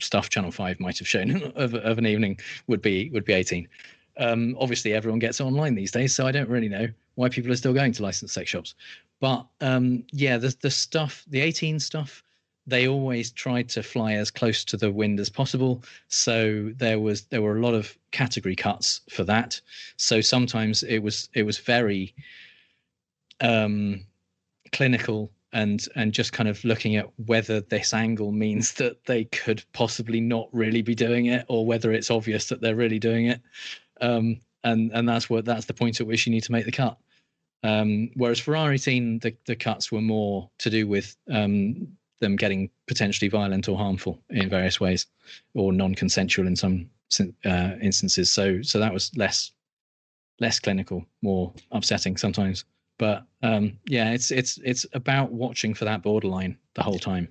stuff Channel Five might have shown of, of an evening would be would be 18. Um, obviously, everyone gets online these days, so I don't really know why people are still going to licensed sex shops. But um, yeah, the the stuff, the 18 stuff, they always tried to fly as close to the wind as possible. So there was there were a lot of category cuts for that. So sometimes it was it was very um, clinical and and just kind of looking at whether this angle means that they could possibly not really be doing it or whether it's obvious that they're really doing it. Um, and and that's what that's the point at which you need to make the cut. Um, whereas Ferrari R18, the, the cuts were more to do with um, them getting potentially violent or harmful in various ways, or non-consensual in some uh, instances. So so that was less less clinical, more upsetting sometimes. But um, yeah, it's it's it's about watching for that borderline the whole time.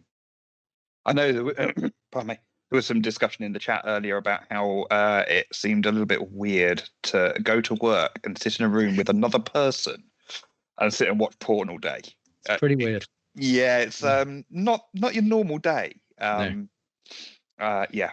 I know, there, were- pardon me, there was some discussion in the chat earlier about how uh, it seemed a little bit weird to go to work and sit in a room with another person and sit and watch porn all day. It's Uh, pretty it- weird. Yeah, it's um not not your normal day. Um uh yeah.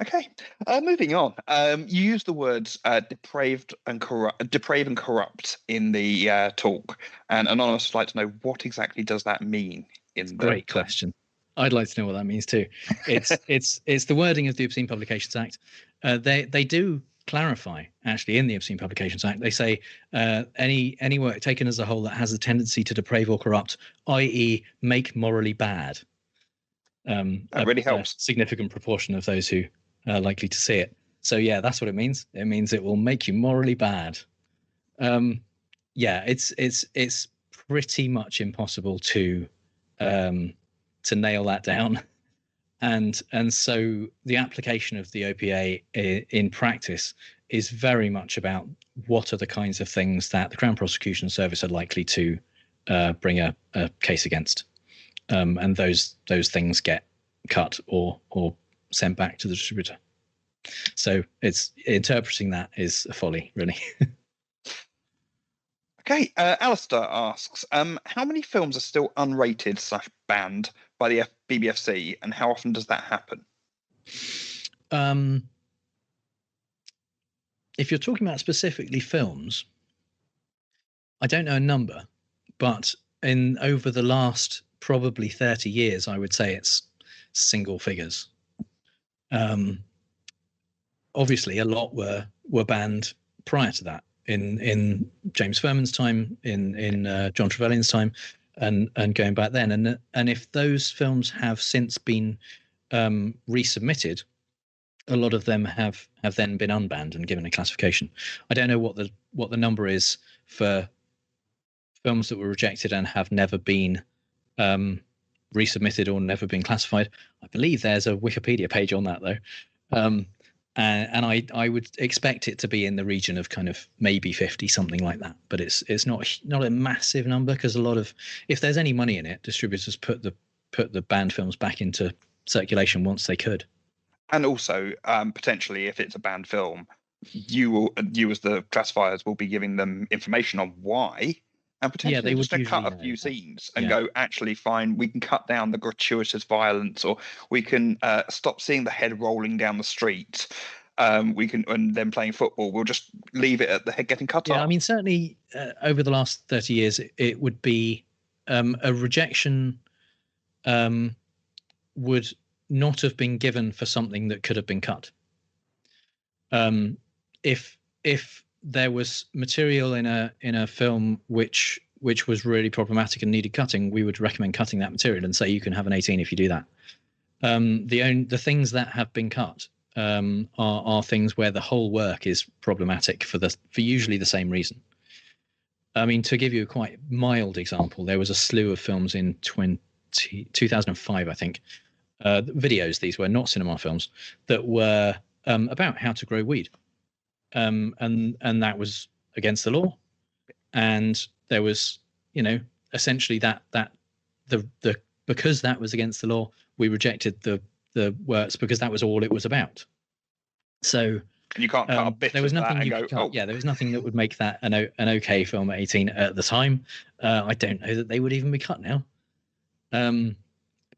Okay. Uh moving on. Um you use the words uh depraved and corrupt depraved and corrupt in the uh talk. And Anonymous would like to know what exactly does that mean in the Great question. I'd like to know what that means too. It's it's it's the wording of the Obscene Publications Act. Uh, they they do clarify actually in the Obscene Publications Act. They say uh, any any work taken as a whole that has a tendency to deprave or corrupt, i.e., make morally bad. Um, That a- really a helps. significant proportion of those who are likely to see it. So yeah, that's what it means. It means it will make you morally bad. Um, yeah, it's it's it's pretty much impossible to um, to nail that down. And and so the application of the OPA in practice is very much about what are the kinds of things that the Crown Prosecution Service are likely to uh, bring a, a case against, um, and those those things get cut or or sent back to the distributor. So it's interpreting that is a folly, really. Okay, uh, Alistair asks, um, how many films are still unrated slash banned by the BBFC, and how often does that happen? um, if you're talking about specifically films, I don't know a number, but in over the last probably 30 years, I would say it's single figures. Um, obviously, a lot were were banned prior to that in in James Ferman's time, in in uh, John Trevelyan's time, and and going back then. And and if those films have since been um, resubmitted, a lot of them have have then been unbanned and given a classification. I don't know what the what the number is for films that were rejected and have never been um, resubmitted or never been classified. I believe there's a Wikipedia page on that though. Um, and, and I, I would expect it to be in the region of kind of maybe 50 something like that. But it's it's not not a massive number because a lot of if there's any money in it distributors put the put the banned films back into circulation once they could. And also um, potentially if it's a banned film you will you as the classifiers will be giving them information on why and potentially yeah, they just would cut a few scenes and yeah. go actually fine we can cut down the gratuitous violence or we can uh, stop seeing the head rolling down the street um, we can and then playing football. We'll just leave it at the head getting cut yeah, off i mean certainly uh, over the last 30 years it, it would be um, a rejection um, would not have been given for something that could have been cut. Um, if if there was material in a in a film which which was really problematic and needed cutting, we would recommend cutting that material and say you can have an 18 if you do that. Um, the own the things that have been cut um, are are things where the whole work is problematic for the for usually the same reason. I mean, to give you a quite mild example, there was a slew of films in 20, 2005, I think, uh, videos. These were not cinema films that were um, about how to grow weed um, and and that was against the law, and there was you know essentially that that the the because that was against the law, we rejected the the works because that was all it was about. So you can't cut um, a bit. There was nothing you go. Oh. Yeah, there was nothing that would make that an an okay film at 18 at the time. Uh, I don't know that they would even be cut now. Um,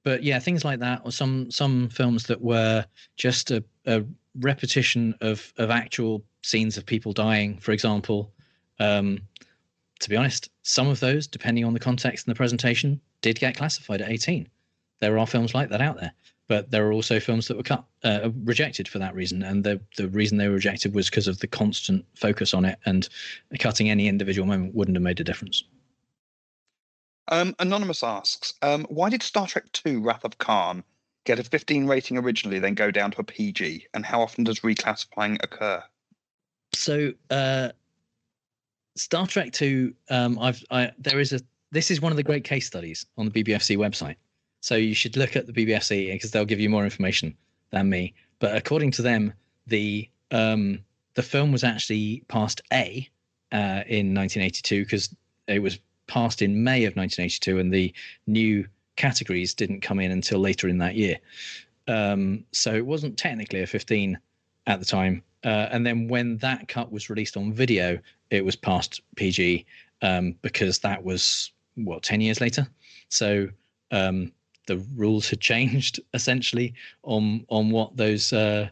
but yeah, things like that, or some some films that were just a, a repetition of of actual scenes of people dying, for example. Um, to be honest, some of those, depending on the context and the presentation, did get classified at 18. There are films like that out there, but there are also films that were cut, uh, rejected for that reason, and the the reason they were rejected was because of the constant focus on it, and cutting any individual moment wouldn't have made a difference. Um, Anonymous asks, um, why did Star Trek II: Wrath of Khan get a 15 rating originally, then go down to a PG, and how often does reclassifying occur? So, uh, Star Trek Two, um, I've I, there is a this is one of the great case studies on the BBFC website. So you should look at the BBFC because they'll give you more information than me. But according to them, the um, the film was actually passed A uh, in 1982 because it was passed in May of 1982, and the new categories didn't come in until later in that year. Um, so it wasn't technically a 15 at the time. Uh, and then when that cut was released on video, it was passed PG um, because that was what 10 years later. So um, the rules had changed essentially on on what those uh,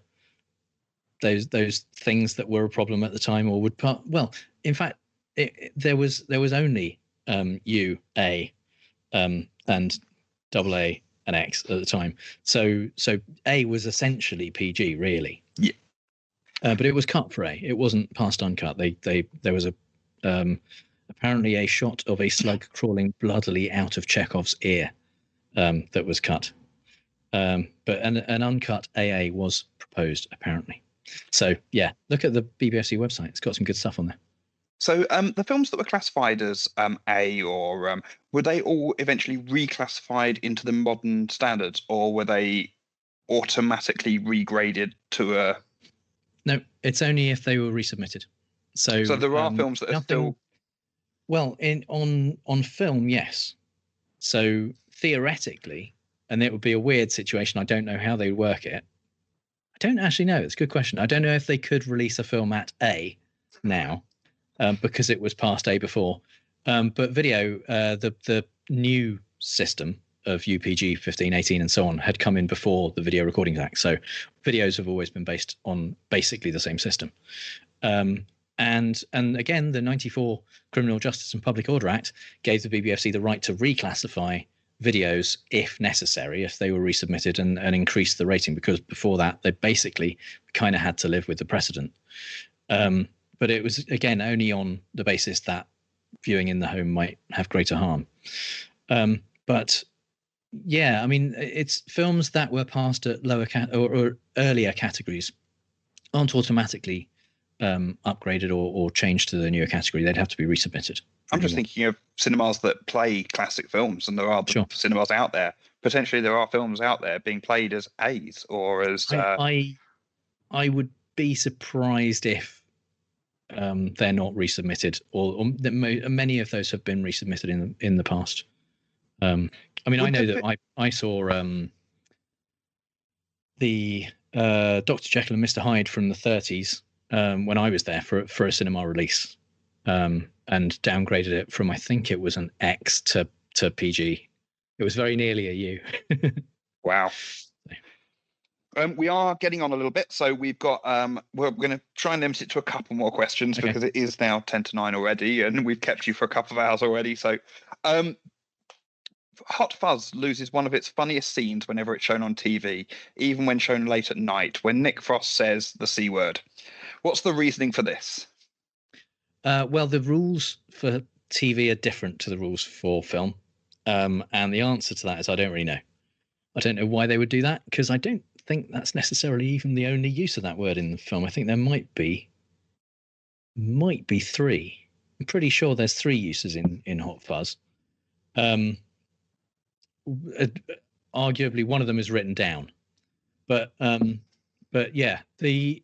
those those things that were a problem at the time or would part. Well, in fact, it, it, there was there was only um, U A um, and double A and X at the time. So so A was essentially PG, really. Yeah. Uh, but it was cut for A. It wasn't passed uncut. They they there was a um, apparently a shot of a slug crawling bloodily out of Chekov's ear um, that was cut. Um, but an, an uncut AA was proposed apparently. So yeah, look at the BBFC website. It's got some good stuff on there. So um, the films that were classified as um, A or um, were they all eventually reclassified into the modern standards, or were they automatically regraded to a? No, it's only if they were resubmitted. So, so there are um, films that are nothing, still. Well, in on on film, yes. So theoretically, and it would be a weird situation. I don't know how they would work it. I don't actually know. It's a good question. I don't know if they could release a film at A now um, because it was passed A before. Um, but video, uh, the the new system of UPG 15, 18, and so on had come in before the Video Recordings Act. So videos have always been based on basically the same system. Um, and and again, the '94 Criminal Justice and Public Order Act gave the BBFC the right to reclassify videos if necessary, if they were resubmitted and, and increase the rating, because before that they basically kind of had to live with the precedent. Um, but it was again only on the basis that viewing in the home might have greater harm. Um, but yeah, I mean, it's films that were passed at lower cat or, or earlier categories aren't automatically um, upgraded or, or changed to the newer category. They'd have to be resubmitted. I'm just thinking of cinemas that play classic films, and there are Sure. cinemas out there. Potentially, there are films out there being played as A's or as. Uh, I, I I would be surprised if um, they're not resubmitted, or, or that mo- many of those have been resubmitted in the, in the past. Um, I mean, I know the that I I saw um, the uh, Doctor Jekyll and Mister Hyde from the 30s um, when I was there for for a cinema release, um, and downgraded it from I think it was an X to to PG. It was very nearly a U. Wow. Um, we are getting on a little bit, so we've got. Um, we're going to try and limit it to a couple more questions Okay. because it is now ten to nine already, and we've kept you for a couple of hours already. So, um, Hot Fuzz loses one of its funniest scenes whenever it's shown on TV, even when shown late at night, when Nick Frost says the c word. What's the reasoning for this? Uh, well, the rules for TV are different to the rules for film. Um, and the answer to that is I don't really know. I don't know why they would do that because I don't think that's necessarily even the only use of that word in the film. I think there might be, might be three. I'm pretty sure there's three uses in in Hot Fuzz. Um, uh, arguably, one of them is written down, but um, but yeah, the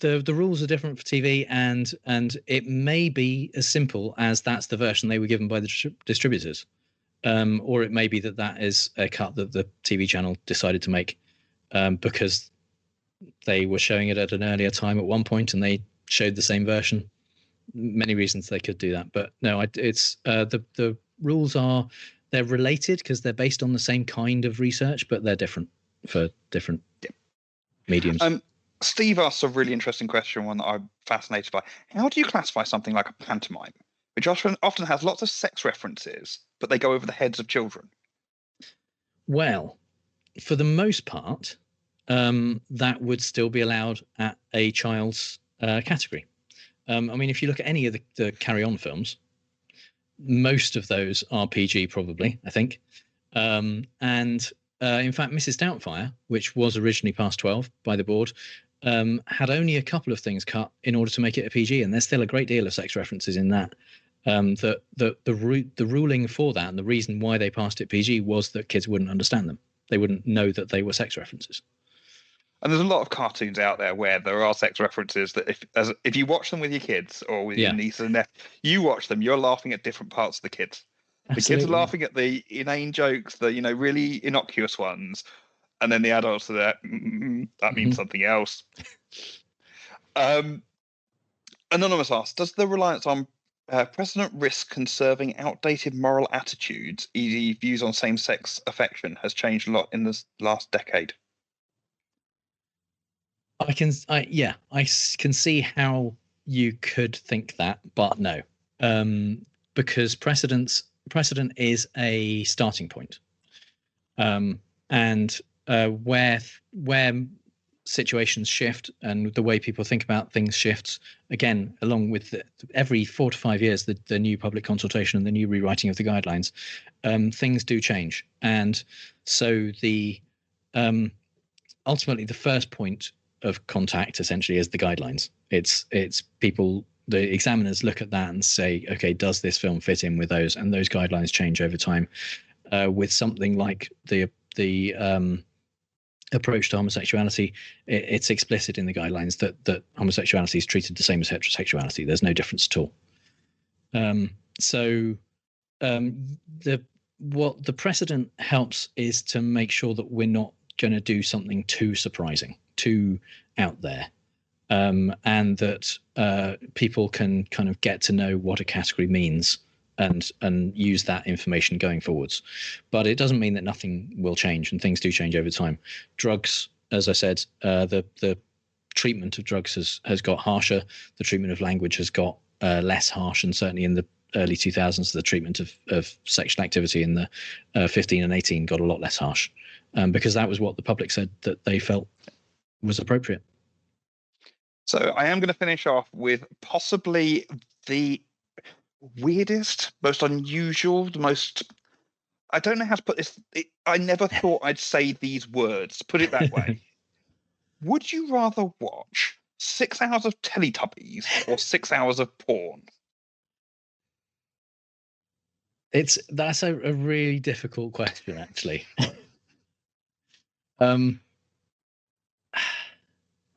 the the rules are different for TV, and and it may be as simple as that's the version they were given by the distri- distributors, um, or it may be that that is a cut that the TV channel decided to make um, because they were showing it at an earlier time at one point, and they showed the same version. Many reasons they could do that, but no, it's uh, the the rules are they're related because they're based on the same kind of research, but they're different for different mediums. Um, Steve asks a really interesting question, one that I'm fascinated by. How do you classify something like a pantomime, which often often has lots of sex references, but they go over the heads of children? Well, for the most part, um, that would still be allowed at a child's uh, category. Um, I mean, if you look at any of the, the Carry On films, most of those are PG, probably, I think. Um, and uh, in fact, Mrs. Doubtfire, which was originally passed 12 by the board, um, had only a couple of things cut in order to make it a PG, and there's still a great deal of sex references in that. Um, the the the ru- the ruling for that and the reason why they passed it PG was that kids wouldn't understand them. They wouldn't know that they were sex references. And there's a lot of cartoons out there where there are sex references that if as if you watch them with your kids or with Yeah. your nieces and nephews, you watch them, you're laughing at different parts of the kids. The kids are laughing at the inane jokes, the you know really innocuous ones, and then the adults are there. "Mm, that means Mhm. something else. um, Anonymous asks, does the reliance on uh, precedent risk conserving outdated moral attitudes, e.g., views on same-sex affection, has changed a lot in this last decade? I can, I yeah, I can see how you could think that, but no, um, because precedence precedent is a starting point, um, and uh, where where situations shift and the way people think about things shifts again along with the, every four to five years the, the new public consultation and the new rewriting of the guidelines um, things do change. And so the um, ultimately the first point of contact essentially is the guidelines. It's it's people the examiners look at that and say, okay, does this film fit in with those? And those guidelines change over time. Uh, with something like the the um, approach to homosexuality, it, it's explicit in the guidelines that that homosexuality is treated the same as heterosexuality. There's no difference at all. Um, so um, the what the precedent helps is to make sure that we're not going to do something too surprising, too out there, um, and that uh, people can kind of get to know what a category means and and use that information going forwards. But it doesn't mean that nothing will change, and things do change over time. Drugs, as I said, uh, the the treatment of drugs has has got harsher. The treatment of language has got uh, less harsh, and certainly in the early 2000s, the treatment of, of sexual activity in the uh, 15 and 18 got a lot less harsh um, because that was what the public said that they felt was appropriate. So I am going to finish off with possibly the weirdest, most unusual, the most. I don't know how to put this. It, I never thought I'd say these words. Put it that way. Would you rather watch six hours of Teletubbies or six hours of porn? It's that's a, a really difficult question, actually. um,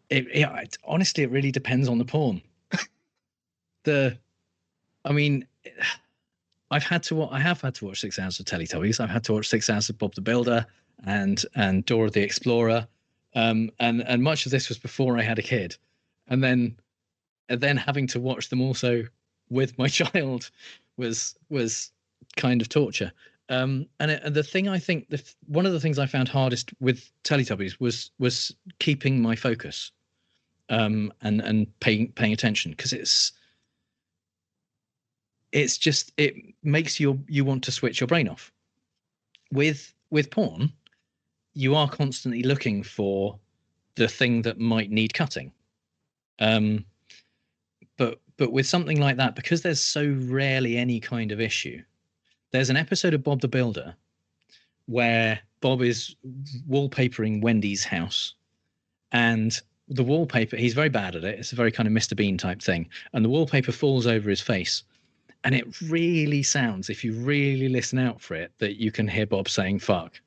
it, it, it, honestly, it really depends on the porn. the, I mean, I've had to. I have had to watch six hours of Teletubbies. I've had to watch six hours of Bob the Builder and and Dora the Explorer. Um, and and much of this was before I had a kid, and then and then having to watch them also with my child was was kind of torture. Um, and, it, and the thing I think the one of the things I found hardest with Teletubbies was was keeping my focus, um, and and paying paying attention because it's it's just it makes you you want to switch your brain off. With with porn, you are constantly looking for the thing that might need cutting. Um, but but with something like that, because there's so rarely any kind of issue, there's an episode of Bob the Builder where Bob is wallpapering Wendy's house, and the wallpaper he's very bad at it. It's a very kind of Mr. Bean type thing, and the wallpaper falls over his face, and it really sounds, if you really listen out for it, that you can hear Bob saying "fuck,"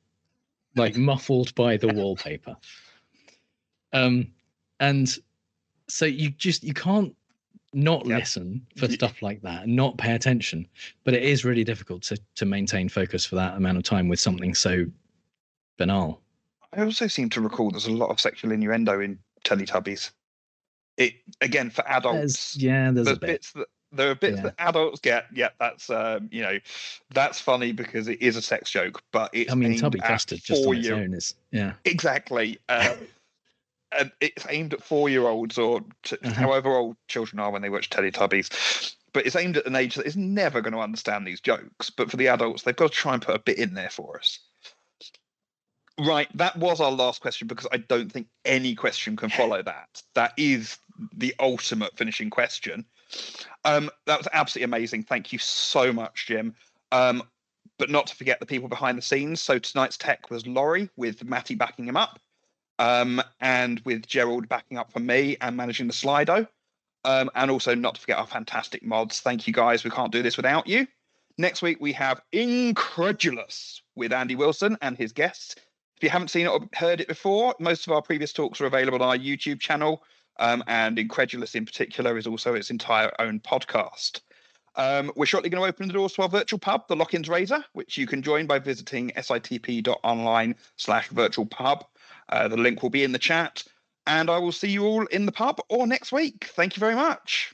like muffled by the wallpaper. Um, and so you just you can't not yep. listen for stuff like that and not pay attention. But it is really difficult to to maintain focus for that amount of time with something so banal. I also seem to recall there's a lot of sexual innuendo in Teletubbies. It again for adults. There's, yeah, there's, there's bits that there are bits yeah. that adults get. Yeah, that's um, you know, that's funny because it is a sex joke, but it's I mean, Tubby Custard just on its own is yeah, exactly. Um, and it's aimed at four-year-olds or t- uh-huh. however old children are when they watch Teletubbies. But it's aimed at an age that is never going to understand these jokes. But for the adults, they've got to try and put a bit in there for us. Right, that was our last question because I don't think any question can follow that. That is the ultimate finishing question. Um, that was absolutely amazing. Thank you so much, Jim. Um, but not to forget the people behind the scenes. So tonight's tech was Laurie with Matty backing him up um, and with Gerald backing up for me and managing the Slido. Um, and also, not to forget our fantastic mods. Thank you guys. We can't do this without you. Next week, we have Incredulous with Andy Wilson and his guests. If you haven't seen it or heard it before, most of our previous talks are available on our YouTube channel. Um, and Incredulous, in particular, is also its entire own podcast. Um, we're shortly going to open the doors to our virtual pub, the Lock-ins Razor, which you can join by visiting sitp.online slash virtual pub. Uh, the link will be in the chat. And I will see you all in the pub or next week. Thank you very much.